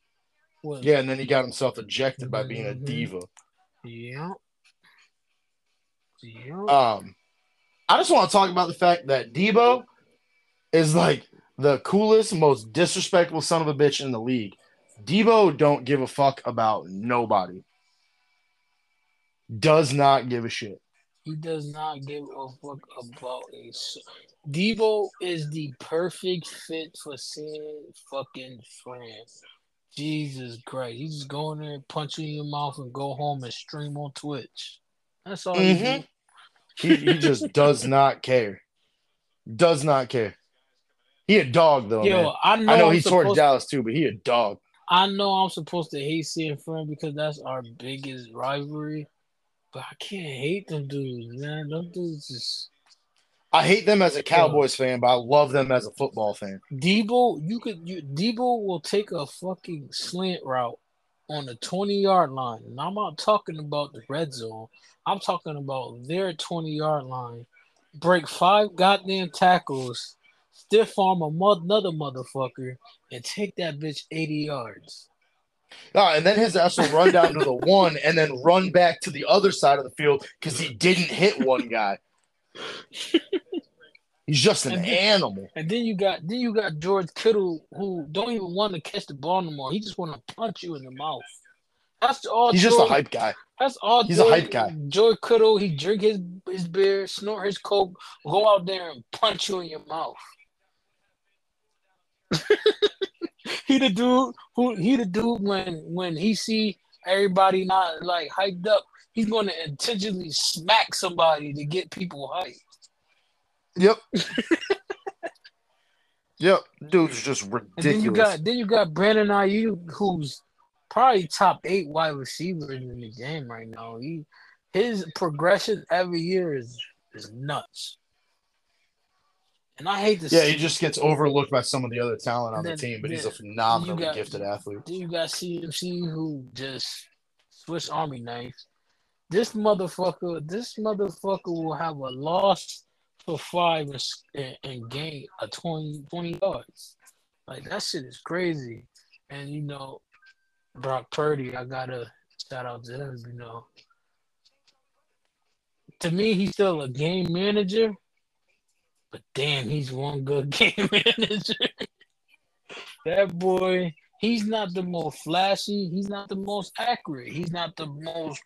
Yeah, and then he got himself ejected by being a Mhm. diva. yeah, yeah. Um, I just want to talk about the fact that Deebo is like the coolest, most disrespectful son of a bitch in the league. Deebo don't give a fuck about nobody. Does not give a shit. He does not give a fuck about a. Deebo is the perfect fit for San fucking Fran. Jesus Christ. he's just going there, punch you in your mouth, and go home and stream on Twitch. That's all he Mhm. do. He, he just does not care. Does not care. He a dog though, Yo, man. I know, I know I'm he torched supposed, Dallas too, but he a dog. I know I'm supposed to hate San Fran because that's our biggest rivalry, but I can't hate them dudes, man. Them dudes just I hate them as a Cowboys fan, but I love them as a football fan. Deebo, you could you Deebo will take a fucking slant route on the 20 yard line. And I'm not talking about the red zone. I'm talking about their 20 yard line. Break five goddamn tackles, stiff arm another motherfucker, and take that bitch 80 yards. Ah, and then his ass will run down to the one and then run back to the other side of the field because he didn't hit one guy. He's just an And then- animal. And then you got then you got George Kittle who don't even want to catch the ball no more. He just want to punch you in the mouth. That's all. He's just a hype guy. That's all. He's a hype guy. George Kittle, he drink his his beer, snort his coke, go out there and punch you in your mouth. he the dude who he the dude when when he see everybody not like hyped up, he's going to intentionally smack somebody to get people hyped. Yep. Yep, dude's just ridiculous. And then you got then you got Brandon Aiyuk, who's probably top eight wide receiver in the game right now. He his progression every year is is nuts. And I hate to yeah, he just gets overlooked by some of the other talent on Then- the team, but he's a phenomenally got- gifted athlete. Then you got CMC who just Swiss Army knife. This motherfucker, this motherfucker will have a loss for five and, and, and gain a 20, 20 yards. Like that shit is crazy. And you know, Brock Purdy, I gotta shout out to him, you know. To me, he's still a game manager, but damn, he's one good game manager. that boy, he's not the most flashy. He's not the most accurate. He's not the most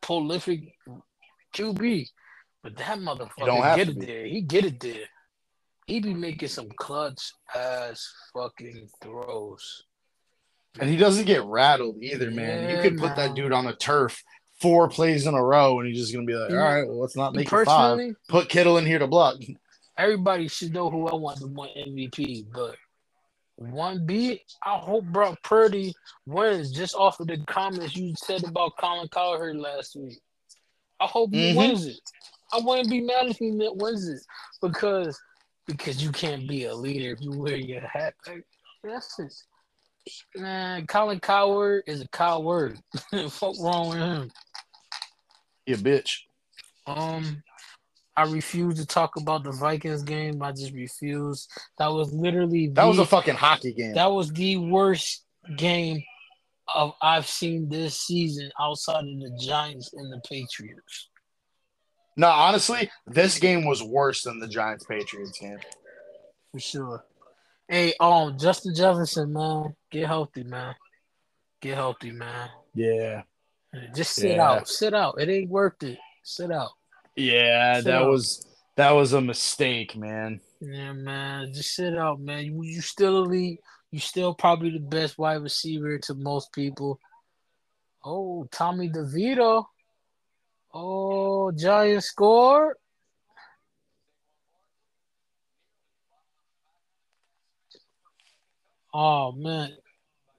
prolific QB. But that don't motherfucker get it there. He get it there. He be making some clutch ass fucking throws. And he doesn't get rattled either, man. you could put that dude on the turf four plays in a row, and he's just gonna be like, "All right, well, let's not make it five. Put Kittle in here to block." Everybody should know who I want to win MVP, but one B, I hope Brock Purdy wins just off of the comments you said about Colin Cowherd last week. I hope he Mhm. wins it. I wouldn't be mad if he wins it because because you can't be a leader if you wear your hat. Like, that's just man. Colin Cowherd is a coward. Fuck wrong with him. You bitch. Um, I refuse to talk about the Vikings game. I just refuse. That was literally That was a fucking hockey game. that was the worst game of I've seen this season outside of the Giants and the Patriots. no, honestly, this game was worse than the Giants Patriots game. For sure. Hey, um, Justin Jefferson, man, get healthy, man. Get healthy, man. Yeah, Just sit Yeah. out. Sit out. It ain't worth it. Sit out. Yeah, Sit that out. was that was a mistake, man. Yeah, man. Just sit out, man. You you still elite. You still probably the best wide receiver to most people. Oh, Tommy DeVito. Oh, Giants score. Oh man.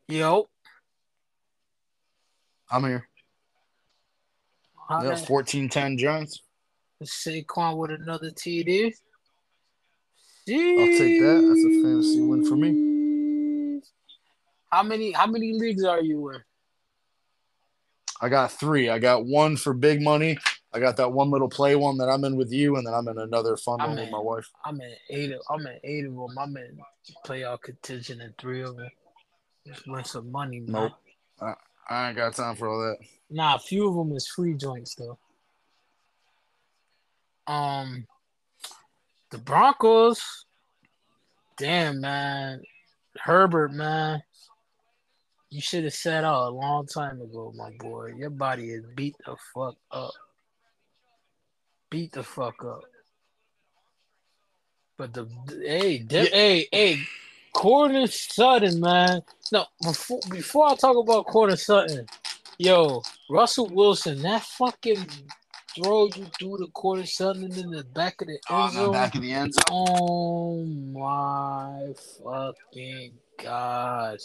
Yo. I'm here. How Yeah, 14-10 Giants. Saquon with another TD. I'll take that. That's a fantasy win for me. How many how many leagues are you in? I got three. I got one for big money. I got that one little play one that I'm in with you, and then I'm in another fun I'm one with my wife. I'm in eight. Of, I'm in eight of them. I'm in playoff contention in three of them. Just win some money, man. Nope. I ain't got time for all that. Nah, a few of them is free joints though. Um, the Broncos. Damn, man, Herbert, man, you should have sat out a long time ago, my boy. Your body is beat the fuck up. Beat the fuck up. But the hey, de- Yeah. hey, hey, Courtland Sutton, man. No, before before I talk about Courtland Sutton, yo, Russell Wilson, that fucking throw you through the Courtland Sutton in the back of the end zone. back of the end zone. Oh my fucking gosh.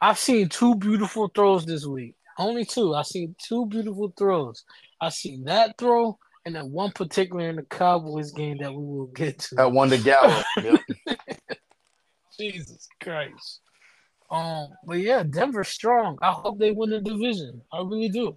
I've seen two beautiful throws this week. Only two. I've seen two beautiful throws. I've seen that throw and that one particular in the Cowboys game that we will get to. That one to Gallup. Yep. Jesus Christ. Um, but yeah, Denver's strong. I hope they win the division. I really do.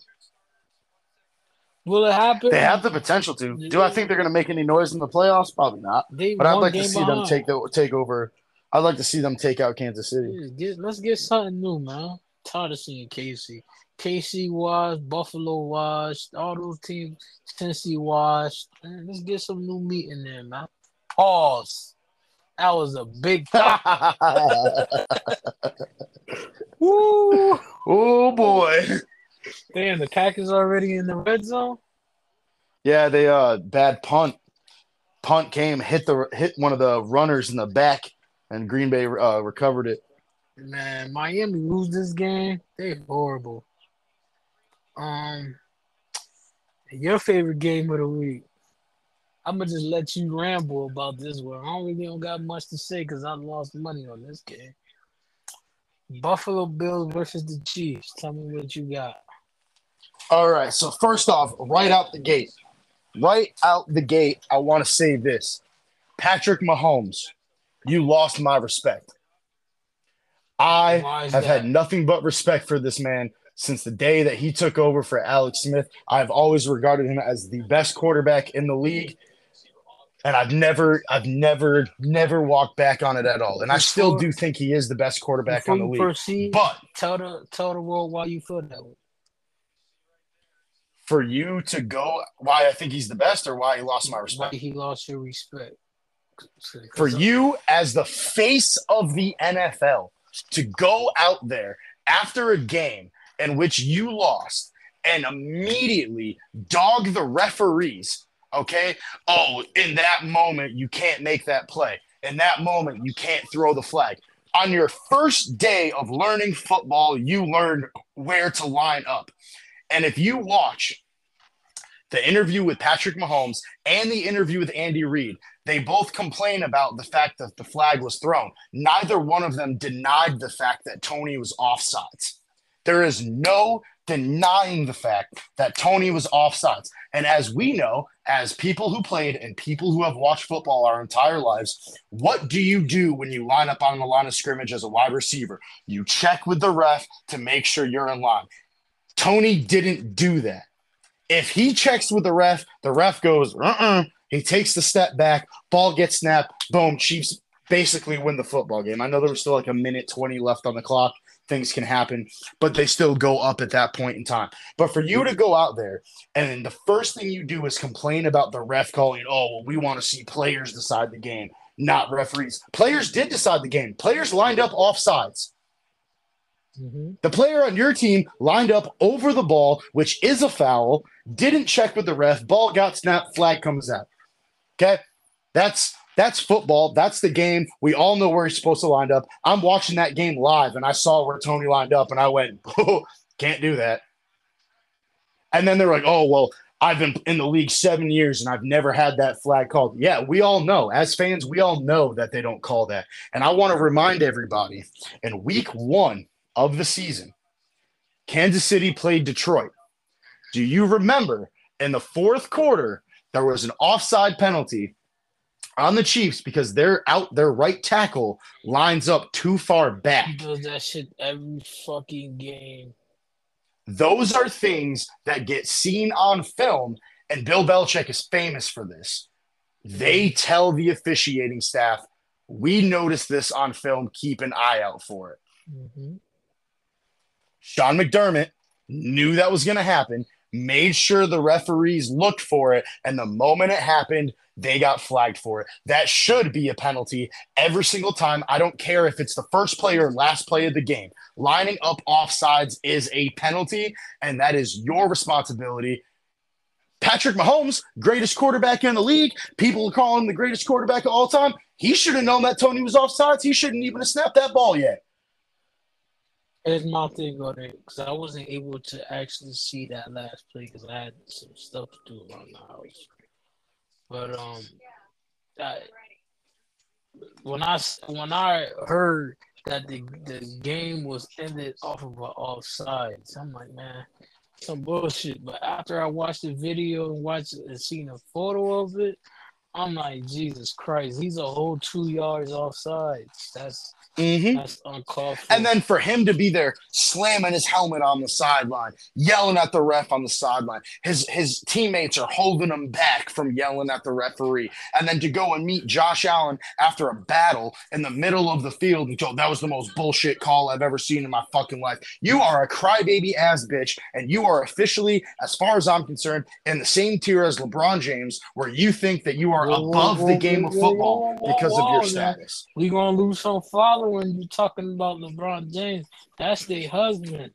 Will it happen? They have the potential to. Do I think they're going to make any noise in the playoffs? Probably not. They But I'd like to see them take the take over. I'd like to see them take out Kansas City. Get, let's get something new, man. Tired of seeing Casey. Casey washed, Buffalo washed, all those teams, Tennessee washed. Man, let's get some new meat in there, man. Pause. That was a big Woo! oh boy. Damn, the Packers already in the red zone. Yeah, they uh bad punt. Punt came, hit the hit one of the runners in the back, and Green Bay uh, recovered it. Man, Miami lose this game. They horrible. Um, your favorite game of the week? I'm gonna just let you ramble about this one. I don't really don't got much to say because I lost money on this game. Buffalo Bills versus the Chiefs. Tell me what you got. All right. So first off, right out the gate, right out the gate, I want to say this: Patrick Mahomes, you lost my respect. I have that? had nothing but respect for this man since the day that he took over for Alex Smith. I've always regarded him as the best quarterback in the league. And I've never, I've never, never walked back on it at all. And I still do think he is the best quarterback on the league. Proceed, But tell the tell the world why you feel that way. For you to go, why I think he's the best or why he lost my respect. Why he lost your respect. For you as the face of the NFL to go out there after a game in which you lost and immediately dog the referees, okay? Oh, in that moment, you can't make that play. In that moment, you can't throw the flag. On your first day of learning football, you learned where to line up. And if you watch the interview with Patrick Mahomes and the interview with Andy Reid, they both complain about the fact that the flag was thrown. Neither one of them denied the fact that Toney was offsides. There is no denying the fact that Toney was offsides. And as we know, as people who played and people who have watched football our entire lives, what do you do when you line up on the line of scrimmage as a wide receiver? You check with the ref to make sure you're in line. Toney didn't do that. If he checks with the ref, the ref goes, uh uh He takes the step back, ball gets snapped, boom, Chiefs basically win the football game. I know there was still like a minute 20 left on the clock. Things can happen, but they still go up at that point in time. But for you to go out there and the first thing you do is complain about the ref calling, oh, well, we want to see players decide the game, not referees. Players did decide the game. Players lined up off sides. Mm-hmm. The player on your team lined up over the ball, which is a foul, didn't check with the ref, ball got snapped, flag comes out. Okay? That's that's football. That's the game. We all know where he's supposed to line up. I'm watching that game live and I saw where Toney lined up and I went, oh, can't do that. And then they're like, oh, well, I've been in the league seven years and I've never had that flag called. Yeah, we all know. As fans, we all know that they don't call that. And I want to remind everybody in week one of the season, Kansas City played Detroit. Do you remember in the fourth quarter, there was an offside penalty on the Chiefs because they're out their right tackle lines up too far back. He does that shit every fucking game. Those are things that get seen on film, and Bill Belichick is famous for this. They tell the officiating staff, we noticed this on film, keep an eye out for it. Mm-hmm. Sean McDermott knew that was going to happen, made sure the referees looked for it, and the moment it happened, they got flagged for it. That should be a penalty every single time. I don't care if it's the first play or last play of the game. Lining up offsides is a penalty, and that is your responsibility. Patrick Mahomes, greatest quarterback in the league. People call him the greatest quarterback of all time. He should have known that Toney was offsides. He shouldn't even have snapped that ball yet. Here's my thing on it because I wasn't able to actually see that last play because I had some stuff to do around the house. But um, I, when I when I heard that the the game was ended off of an offsides, I'm like, man, some bullshit. But after I watched the video and watched and seen a photo of it, I'm like, Jesus Christ, he's a whole two yards offsides. That's Mm-hmm. that's uncalled for. And then for him to be there slamming his helmet on the sideline, yelling at the ref on the sideline, his his teammates are holding him back from yelling at the referee, and then to go and meet Josh Allen after a battle in the middle of the field and go, that was the most bullshit call I've ever seen in my fucking life. You are a crybaby ass bitch, and you are officially, as far as I'm concerned, in the same tier as LeBron James, where you think that you are above the game of football because of your status. We gonna lose some following you're talking about LeBron James. That's their husband.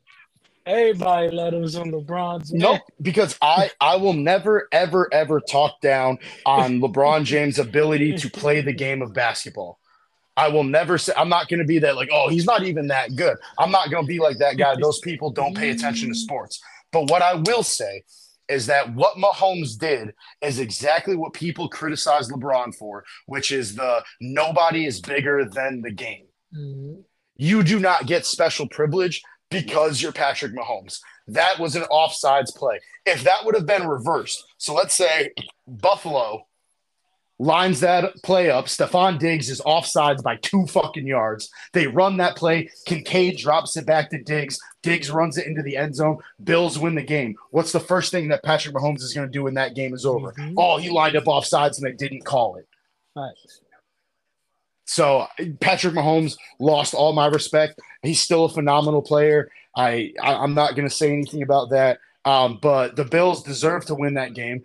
Everybody let us on LeBron James. Nope, because I I will never ever ever talk down on LeBron James' ability to play the game of basketball. I will never say I'm not going to be that like oh he's not even that good. I'm not going to be like that guy. Those people don't pay attention to sports. But what I will say is that what Mahomes did is exactly what people criticize LeBron for, which is the nobody is bigger than the game. You do not get special privilege because you're Patrick Mahomes. That was an offsides play. If that would have been reversed, so let's say Buffalo lines that play up. Stefon Diggs is offsides by two fucking yards. They run that play. Kincaid drops it back to Diggs. Diggs runs it into the end zone. Bills win the game. What's the first thing that Patrick Mahomes is going to do when that game is over? Mhm. Oh, he lined up offsides and they didn't call it. Facts. So Patrick Mahomes lost all my respect. He's still a phenomenal player. I, I I'm not going to say anything about that. Um, but the Bills deserve to win that game.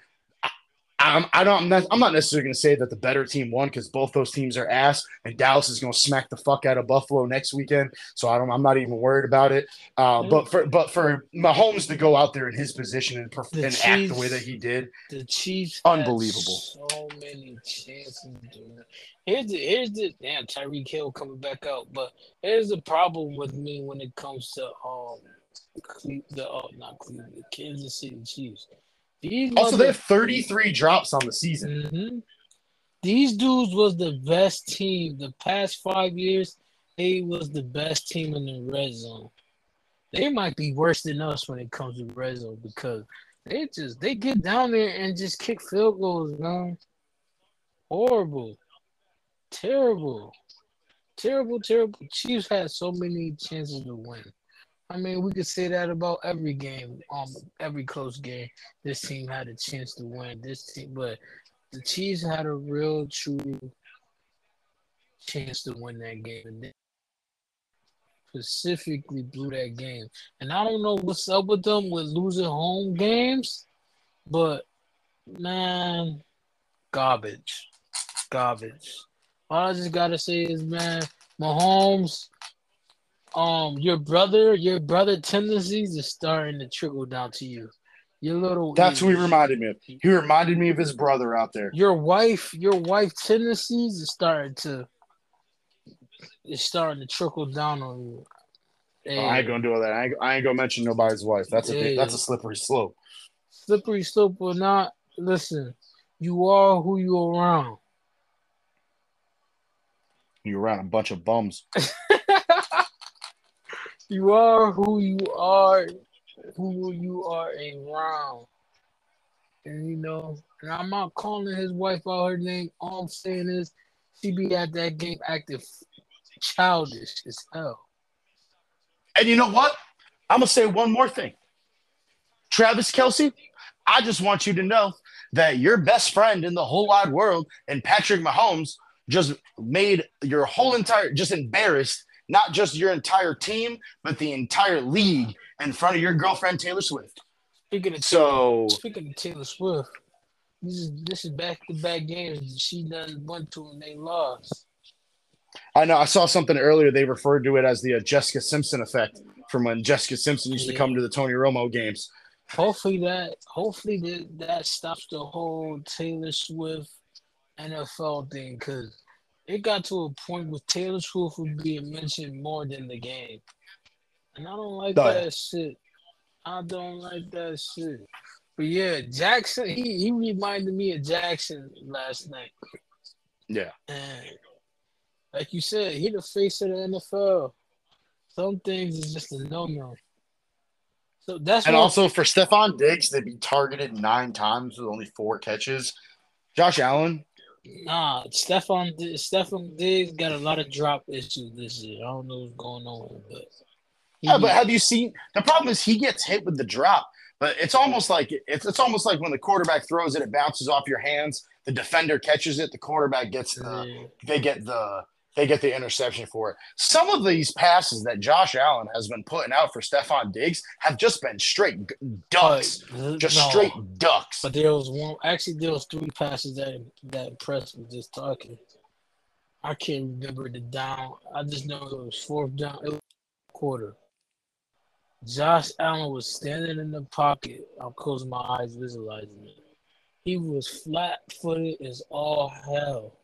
I'm I don't I'm not, I'm not necessarily going to say that the better team won because both those teams are ass, and Dallas is going to smack the fuck out of Buffalo next weekend. So I don't I'm not even worried about it. Uh, but for but for Mahomes to go out there in his position and, perf- and act the way that he did, The Chiefs Unbelievable. So many chances. Dude. Here's the here's the damn Tyreek Hill coming back out, but here's the problem with me when it comes to um the oh not Cleveland, the Kansas City Chiefs. These also they have 33 drops on the season. Mhm. These dudes was the best team the past five years. They was the best team in the red zone. They might be worse than us when it comes to red zone because they just they get down there and just kick field goals, man. Horrible, terrible, terrible, terrible. Chiefs had so many chances to win. I mean, we could say that about every game, um, every close game. This team had a chance to win. This team, but the Chiefs had a real, true chance to win that game, and they specifically blew that game. And I don't know what's up with them with losing home games, but man, garbage, garbage. All I just gotta say is, man, Mahomes, um, your brother, your brother tendencies is starting to trickle down to you. Your little That's what he reminded me of. He reminded me of his brother out there. your wife, your wife tendencies is starting to is starting to trickle down on you. Oh, I ain't gonna do all that. I ain't, I ain't gonna mention nobody's wife. That's a that's a slippery slope. slippery slope or not, listen, you are who you are around. You're around a bunch of bums. you are who you are, who you are around. And you know, and I'm not calling his wife out her name. All I'm saying is she be at that game acting childish as hell. And you know what? I'm gonna say one more thing. Travis Kelce, I just want you to know that your best friend in the whole wide world and Patrick Mahomes just made your whole entire just embarrassed not just your entire team, but the entire league in front of your girlfriend Taylor Swift. Speaking of So speaking of Taylor Swift, this is this is back to back games she done went to and they lost. I know I saw something earlier. They referred to it as the uh, Jessica Simpson effect from when Jessica Simpson used to come to the Tony Romo games. Hopefully that hopefully that, that stops the whole Taylor Swift NFL thing because it got to a point where Taylor Swift was being mentioned more than the game. And I don't like that shit. I don't like that shit. But yeah, Jackson, he, he reminded me of Jackson last night. Yeah. And like you said, he the face of the NFL. Some things is just a no no. So that's And also for Stefon Diggs to be targeted nine times with only four catches. Josh Allen, Nah, Stefon Stefon Diggs got a lot of drop issues this year. I don't know what's going on, but yeah, but have you seen the problem is he gets hit with the drop, but it's almost like it's it's almost like when the quarterback throws it, it bounces off your hands. The defender catches it, the quarterback gets the Yeah. they get the they get the interception for it. Some of these passes that Josh Allen has been putting out for Stefon Diggs have just been straight ducks, But- just no, straight ducks. But there was one. Actually, there was three passes that that impressed me. Just talking, I can't remember the down. I just know it was fourth down. It was quarter. Josh Allen was standing in the pocket. I'm closing my eyes, visualizing it. He was flat footed as all hell,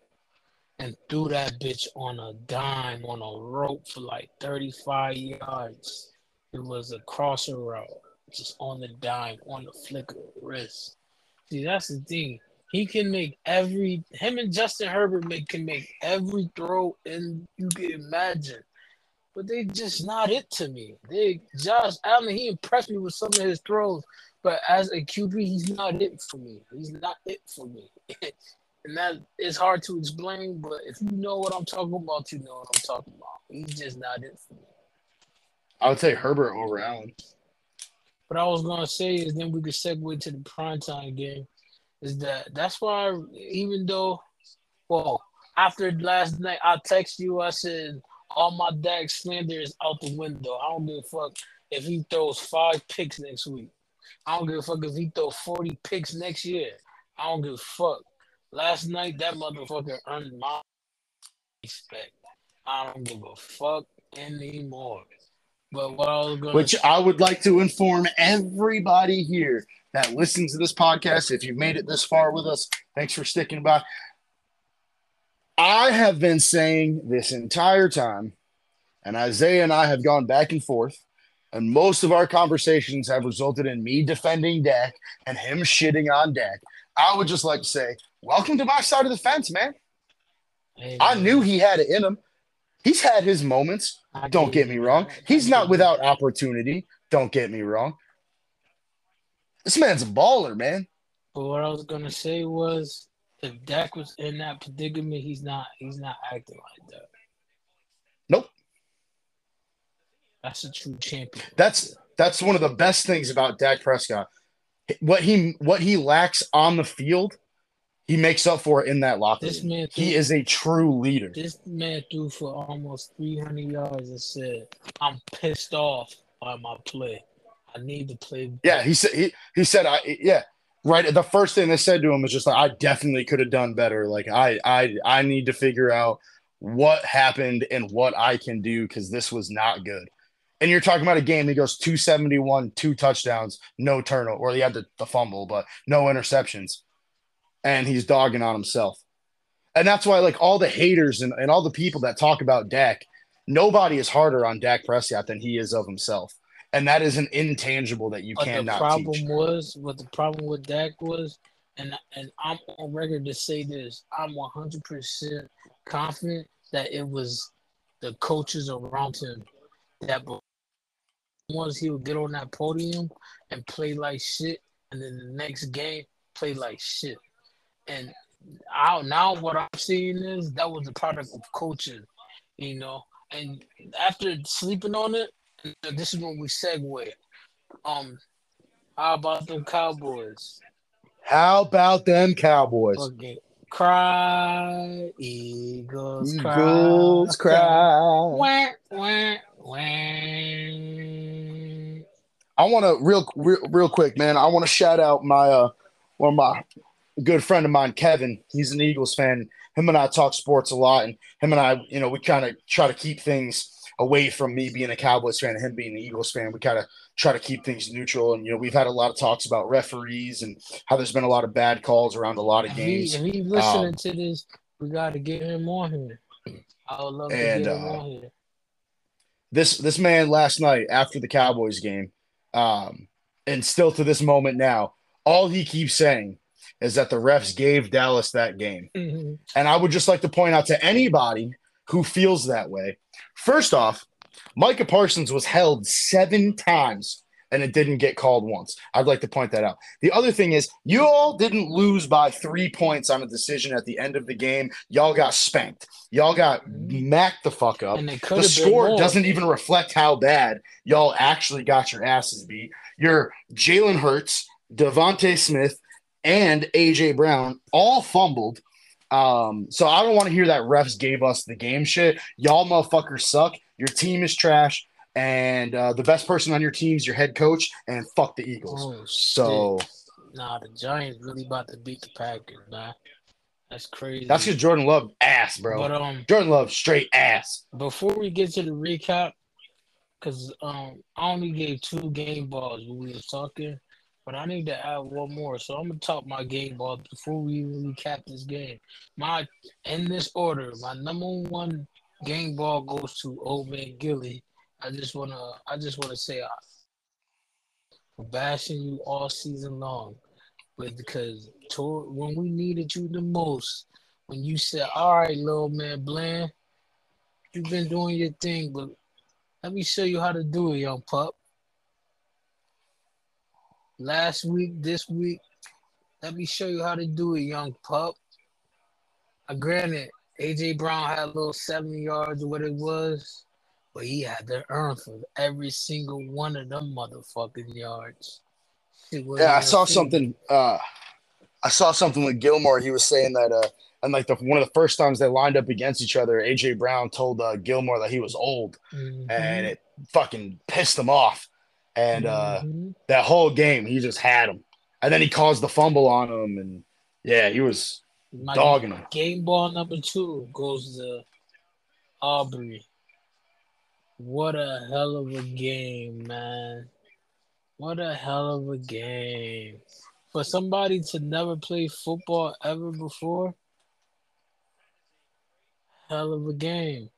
and threw that bitch on a dime on a rope for like 35 yards. It was a crosser route. just on the dime, on the flick of the wrist. See, that's the thing. He can make every him and Justin Herbert make can make every throw and you can imagine. But they just not it to me. They Josh Allen, he impressed me with some of his throws, but as a QB, he's not it for me. He's not it for me. and that is hard to explain, but if you know what I'm talking about, you know what I'm talking about. He's just not it for me. I would say Herbert over Allen. What I was gonna say is then we could segue to the primetime game. Is that that's why even though, well, after last night I text you, I said all my Dak slander is out the window. I don't give a fuck if he throws five picks next week. I don't give a fuck if he throws 40 picks next year. I don't give a fuck. Last night that motherfucker earned my respect. I don't give a fuck anymore. But what I was going Which I would like to inform everybody here that listens to this podcast. If you've made it this far with us, thanks for sticking by. I have been saying this entire time, and Isaiah and I have gone back and forth, and most of our conversations have resulted in me defending Dak and him shitting on Dak. I would just like to say, welcome to my side of the fence, man. Hey, I knew he had it in him. He's had his moments. I don't get me wrong. He's not without opportunity. Don't get me wrong. This man's a baller, man. But what I was gonna say was, if Dak was in that predicament, he's not. He's not acting like that. Nope. That's a true champion. That's that's one of the best things about Dak Prescott. What he what he lacks on the field, he makes up for it in that locker this room. Man threw, he is a true leader. This man threw for almost 300 yards and said, "I'm pissed off by my play. I need to play." Yeah, he said he he said I yeah right. The first thing they said to him was just like, "I definitely could have done better. Like I I I need to figure out what happened and what I can do because this was not good." And you're talking about a game. He goes 271, two touchdowns, no turnover, or he had the, the fumble, but no interceptions and he's dogging on himself. And that's why, like, all the haters and, and all the people that talk about Dak, nobody is harder on Dak Prescott than he is of himself. And that is an intangible that you but cannot. The problem teach. was what the problem with Dak was, and and I'm on record to say this: I'm 100 percent confident that it was the coaches around him that once he would get on that podium and play like shit, and then the next game play like shit. And I, now what I'm seeing is that was a product of coaching, you know. And after sleeping on it, this is when we segue. Um, how about them Cowboys? How about them Cowboys? Okay. Cry, Eagles, Eagles cry. cry. Wah, wah, wah. I want to real, real, real quick, man. I want to shout out my uh, one of my good friend of mine, Kevin. He's an Eagles fan. Him and I talk sports a lot, and him and I, you know, we kind of try to keep things away from me being a Cowboys fan and him being an Eagles fan. We kind of try to keep things neutral, and you know, we've had a lot of talks about referees and how there's been a lot of bad calls around a lot of games. If, he, he's listening um, to this, we got to get him on here. I would love and, to get him uh, on here. This this man last night after the Cowboys game, um, and still to this moment now, all he keeps saying is that the refs gave Dallas that game. Mm-hmm. And I would just like to point out to anybody who feels that way. First off, Micah Parsons was held seven times and it didn't get called once. I'd like to point that out. The other thing is, you all didn't lose by three points on a decision at the end of the game. Y'all got spanked. Y'all got macked the fuck up. The score doesn't even reflect how bad y'all actually got your asses beat. Your Jalen Hurts, DeVonta Smith, and AJ Brown all fumbled. Um, so I don't want to hear that refs gave us the game shit. Y'all motherfuckers suck. Your team is trash. And uh, the best person on your team is your head coach, and fuck the Eagles. Oh, so, nah, the Giants really about to beat the Packers, man. That's crazy. That's because Jordan Love ass, bro. But um, Jordan Love straight ass. Before we get to the recap, because um, I only gave two game balls when we were talking. But I need to add one more. So I'm gonna talk my game ball before we even cap this game. My in this order, my number one game ball goes to Old Man Gilly. I just wanna I just wanna say uh, for bashing you all season long. But because when we needed you the most, when you said, All right, little man Bland, you've been doing your thing, but let me show you how to do it, young pup. Last week, this week, let me show you how to do it, young pup. I granted, AJ Brown had a little 70 yards or what it was, but he had to earn for every single one of them motherfucking yards. Yeah, I saw something. Uh, I saw something with Gilmore. He was saying that, uh, and like the one of the first times they lined up against each other, AJ Brown told uh, Gilmore that he was old, mm-hmm. and it fucking pissed him off. And uh, mm-hmm. that whole game, he just had him, and then he caused the fumble on him, and yeah, he was My dogging him. Game ball number two goes to Aubrey. What a hell of a game, man. What a hell of a game. For somebody to never play football ever before, hell of a game.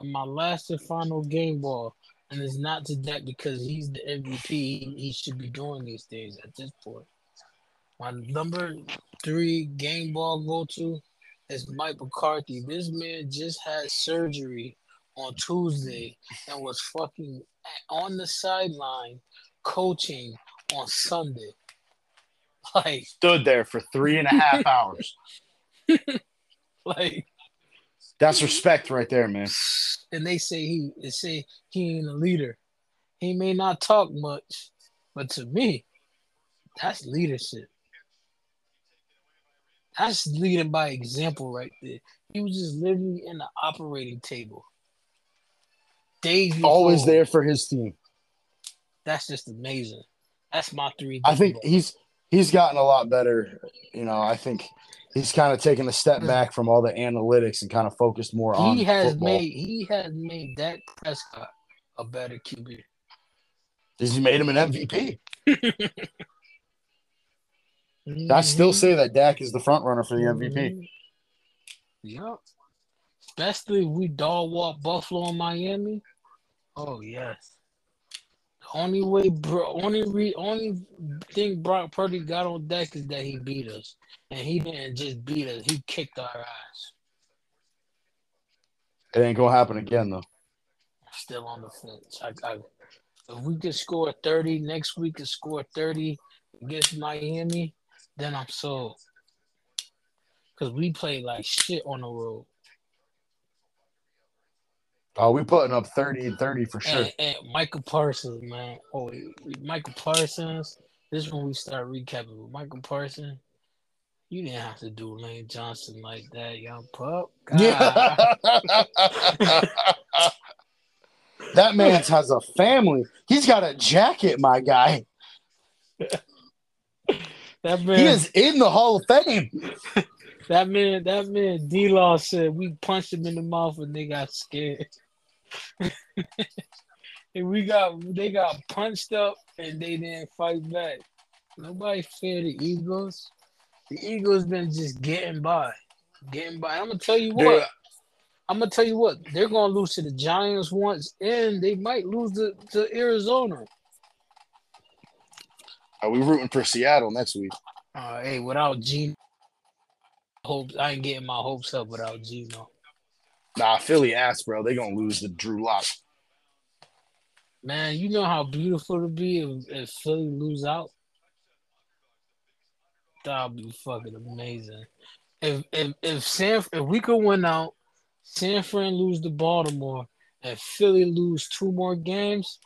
And my last and final game ball. And it's not to that because he's the MVP. He should be doing these things at this point. My number three game ball go to is Mike McCarthy. This man just had surgery on Tuesday and was fucking on the sideline coaching on Sunday. Like stood there for three and a half hours. like that's respect right there, man. And they say he they say he ain't a leader. He may not talk much, but to me, that's leadership. That's leading by example right there. He was just literally in the operating table. Days always there for his team. That's just amazing. That's my three. I think he's he's gotten a lot better. You know, I think he's kind of taken a step back from all the analytics and kind of focused more on. He has football. made he has made Dak Prescott a better QB. He's made him an MVP. mm-hmm. I still say that Dak is the front runner for the MVP. Mm-hmm. Yep. Especially if we dog walk Buffalo and Miami. Oh yes. Only way, bro, only re, only thing Brock Purdy got on deck is that he beat us, and he didn't just beat us; he kicked our ass. It ain't gonna happen again, though. Still on the fence. I, I, if we could score thirty next week, and score thirty against Miami, then I'm sold. Cause we play like shit on the road. Oh, we putting up 30 and 30 for sure. And, and Michael Parsons, man. Oh, Michael Parsons. This is when we start recapping with Michael Parsons. You didn't have to do Lane Johnson like that, young pup. God. Yeah. that man has a family. He's got a jacket, my guy. that man, he is in the Hall of Fame. that man, that man, D Law said we punched him in the mouth and they got scared. and we got they got punched up and they didn't fight back. Nobody fear the Eagles. The Eagles been just getting by, getting by. I'm gonna tell you what. Dude. I'm gonna tell you what. They're gonna lose to the Giants once, and they might lose to, to Arizona. Are we rooting for Seattle next week? Uh, hey, without Geno, hopes I ain't getting my hopes up without Geno. Nah, Philly ass, bro. They gonna lose to Drew Lock. Man, you know how beautiful it'd be if, if Philly lose out. That'd be fucking amazing. If if if San if we could win out, San Fran lose to Baltimore, and Philly lose two more games,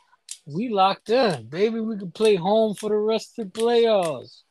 we locked in, baby. We could play home for the rest of the playoffs.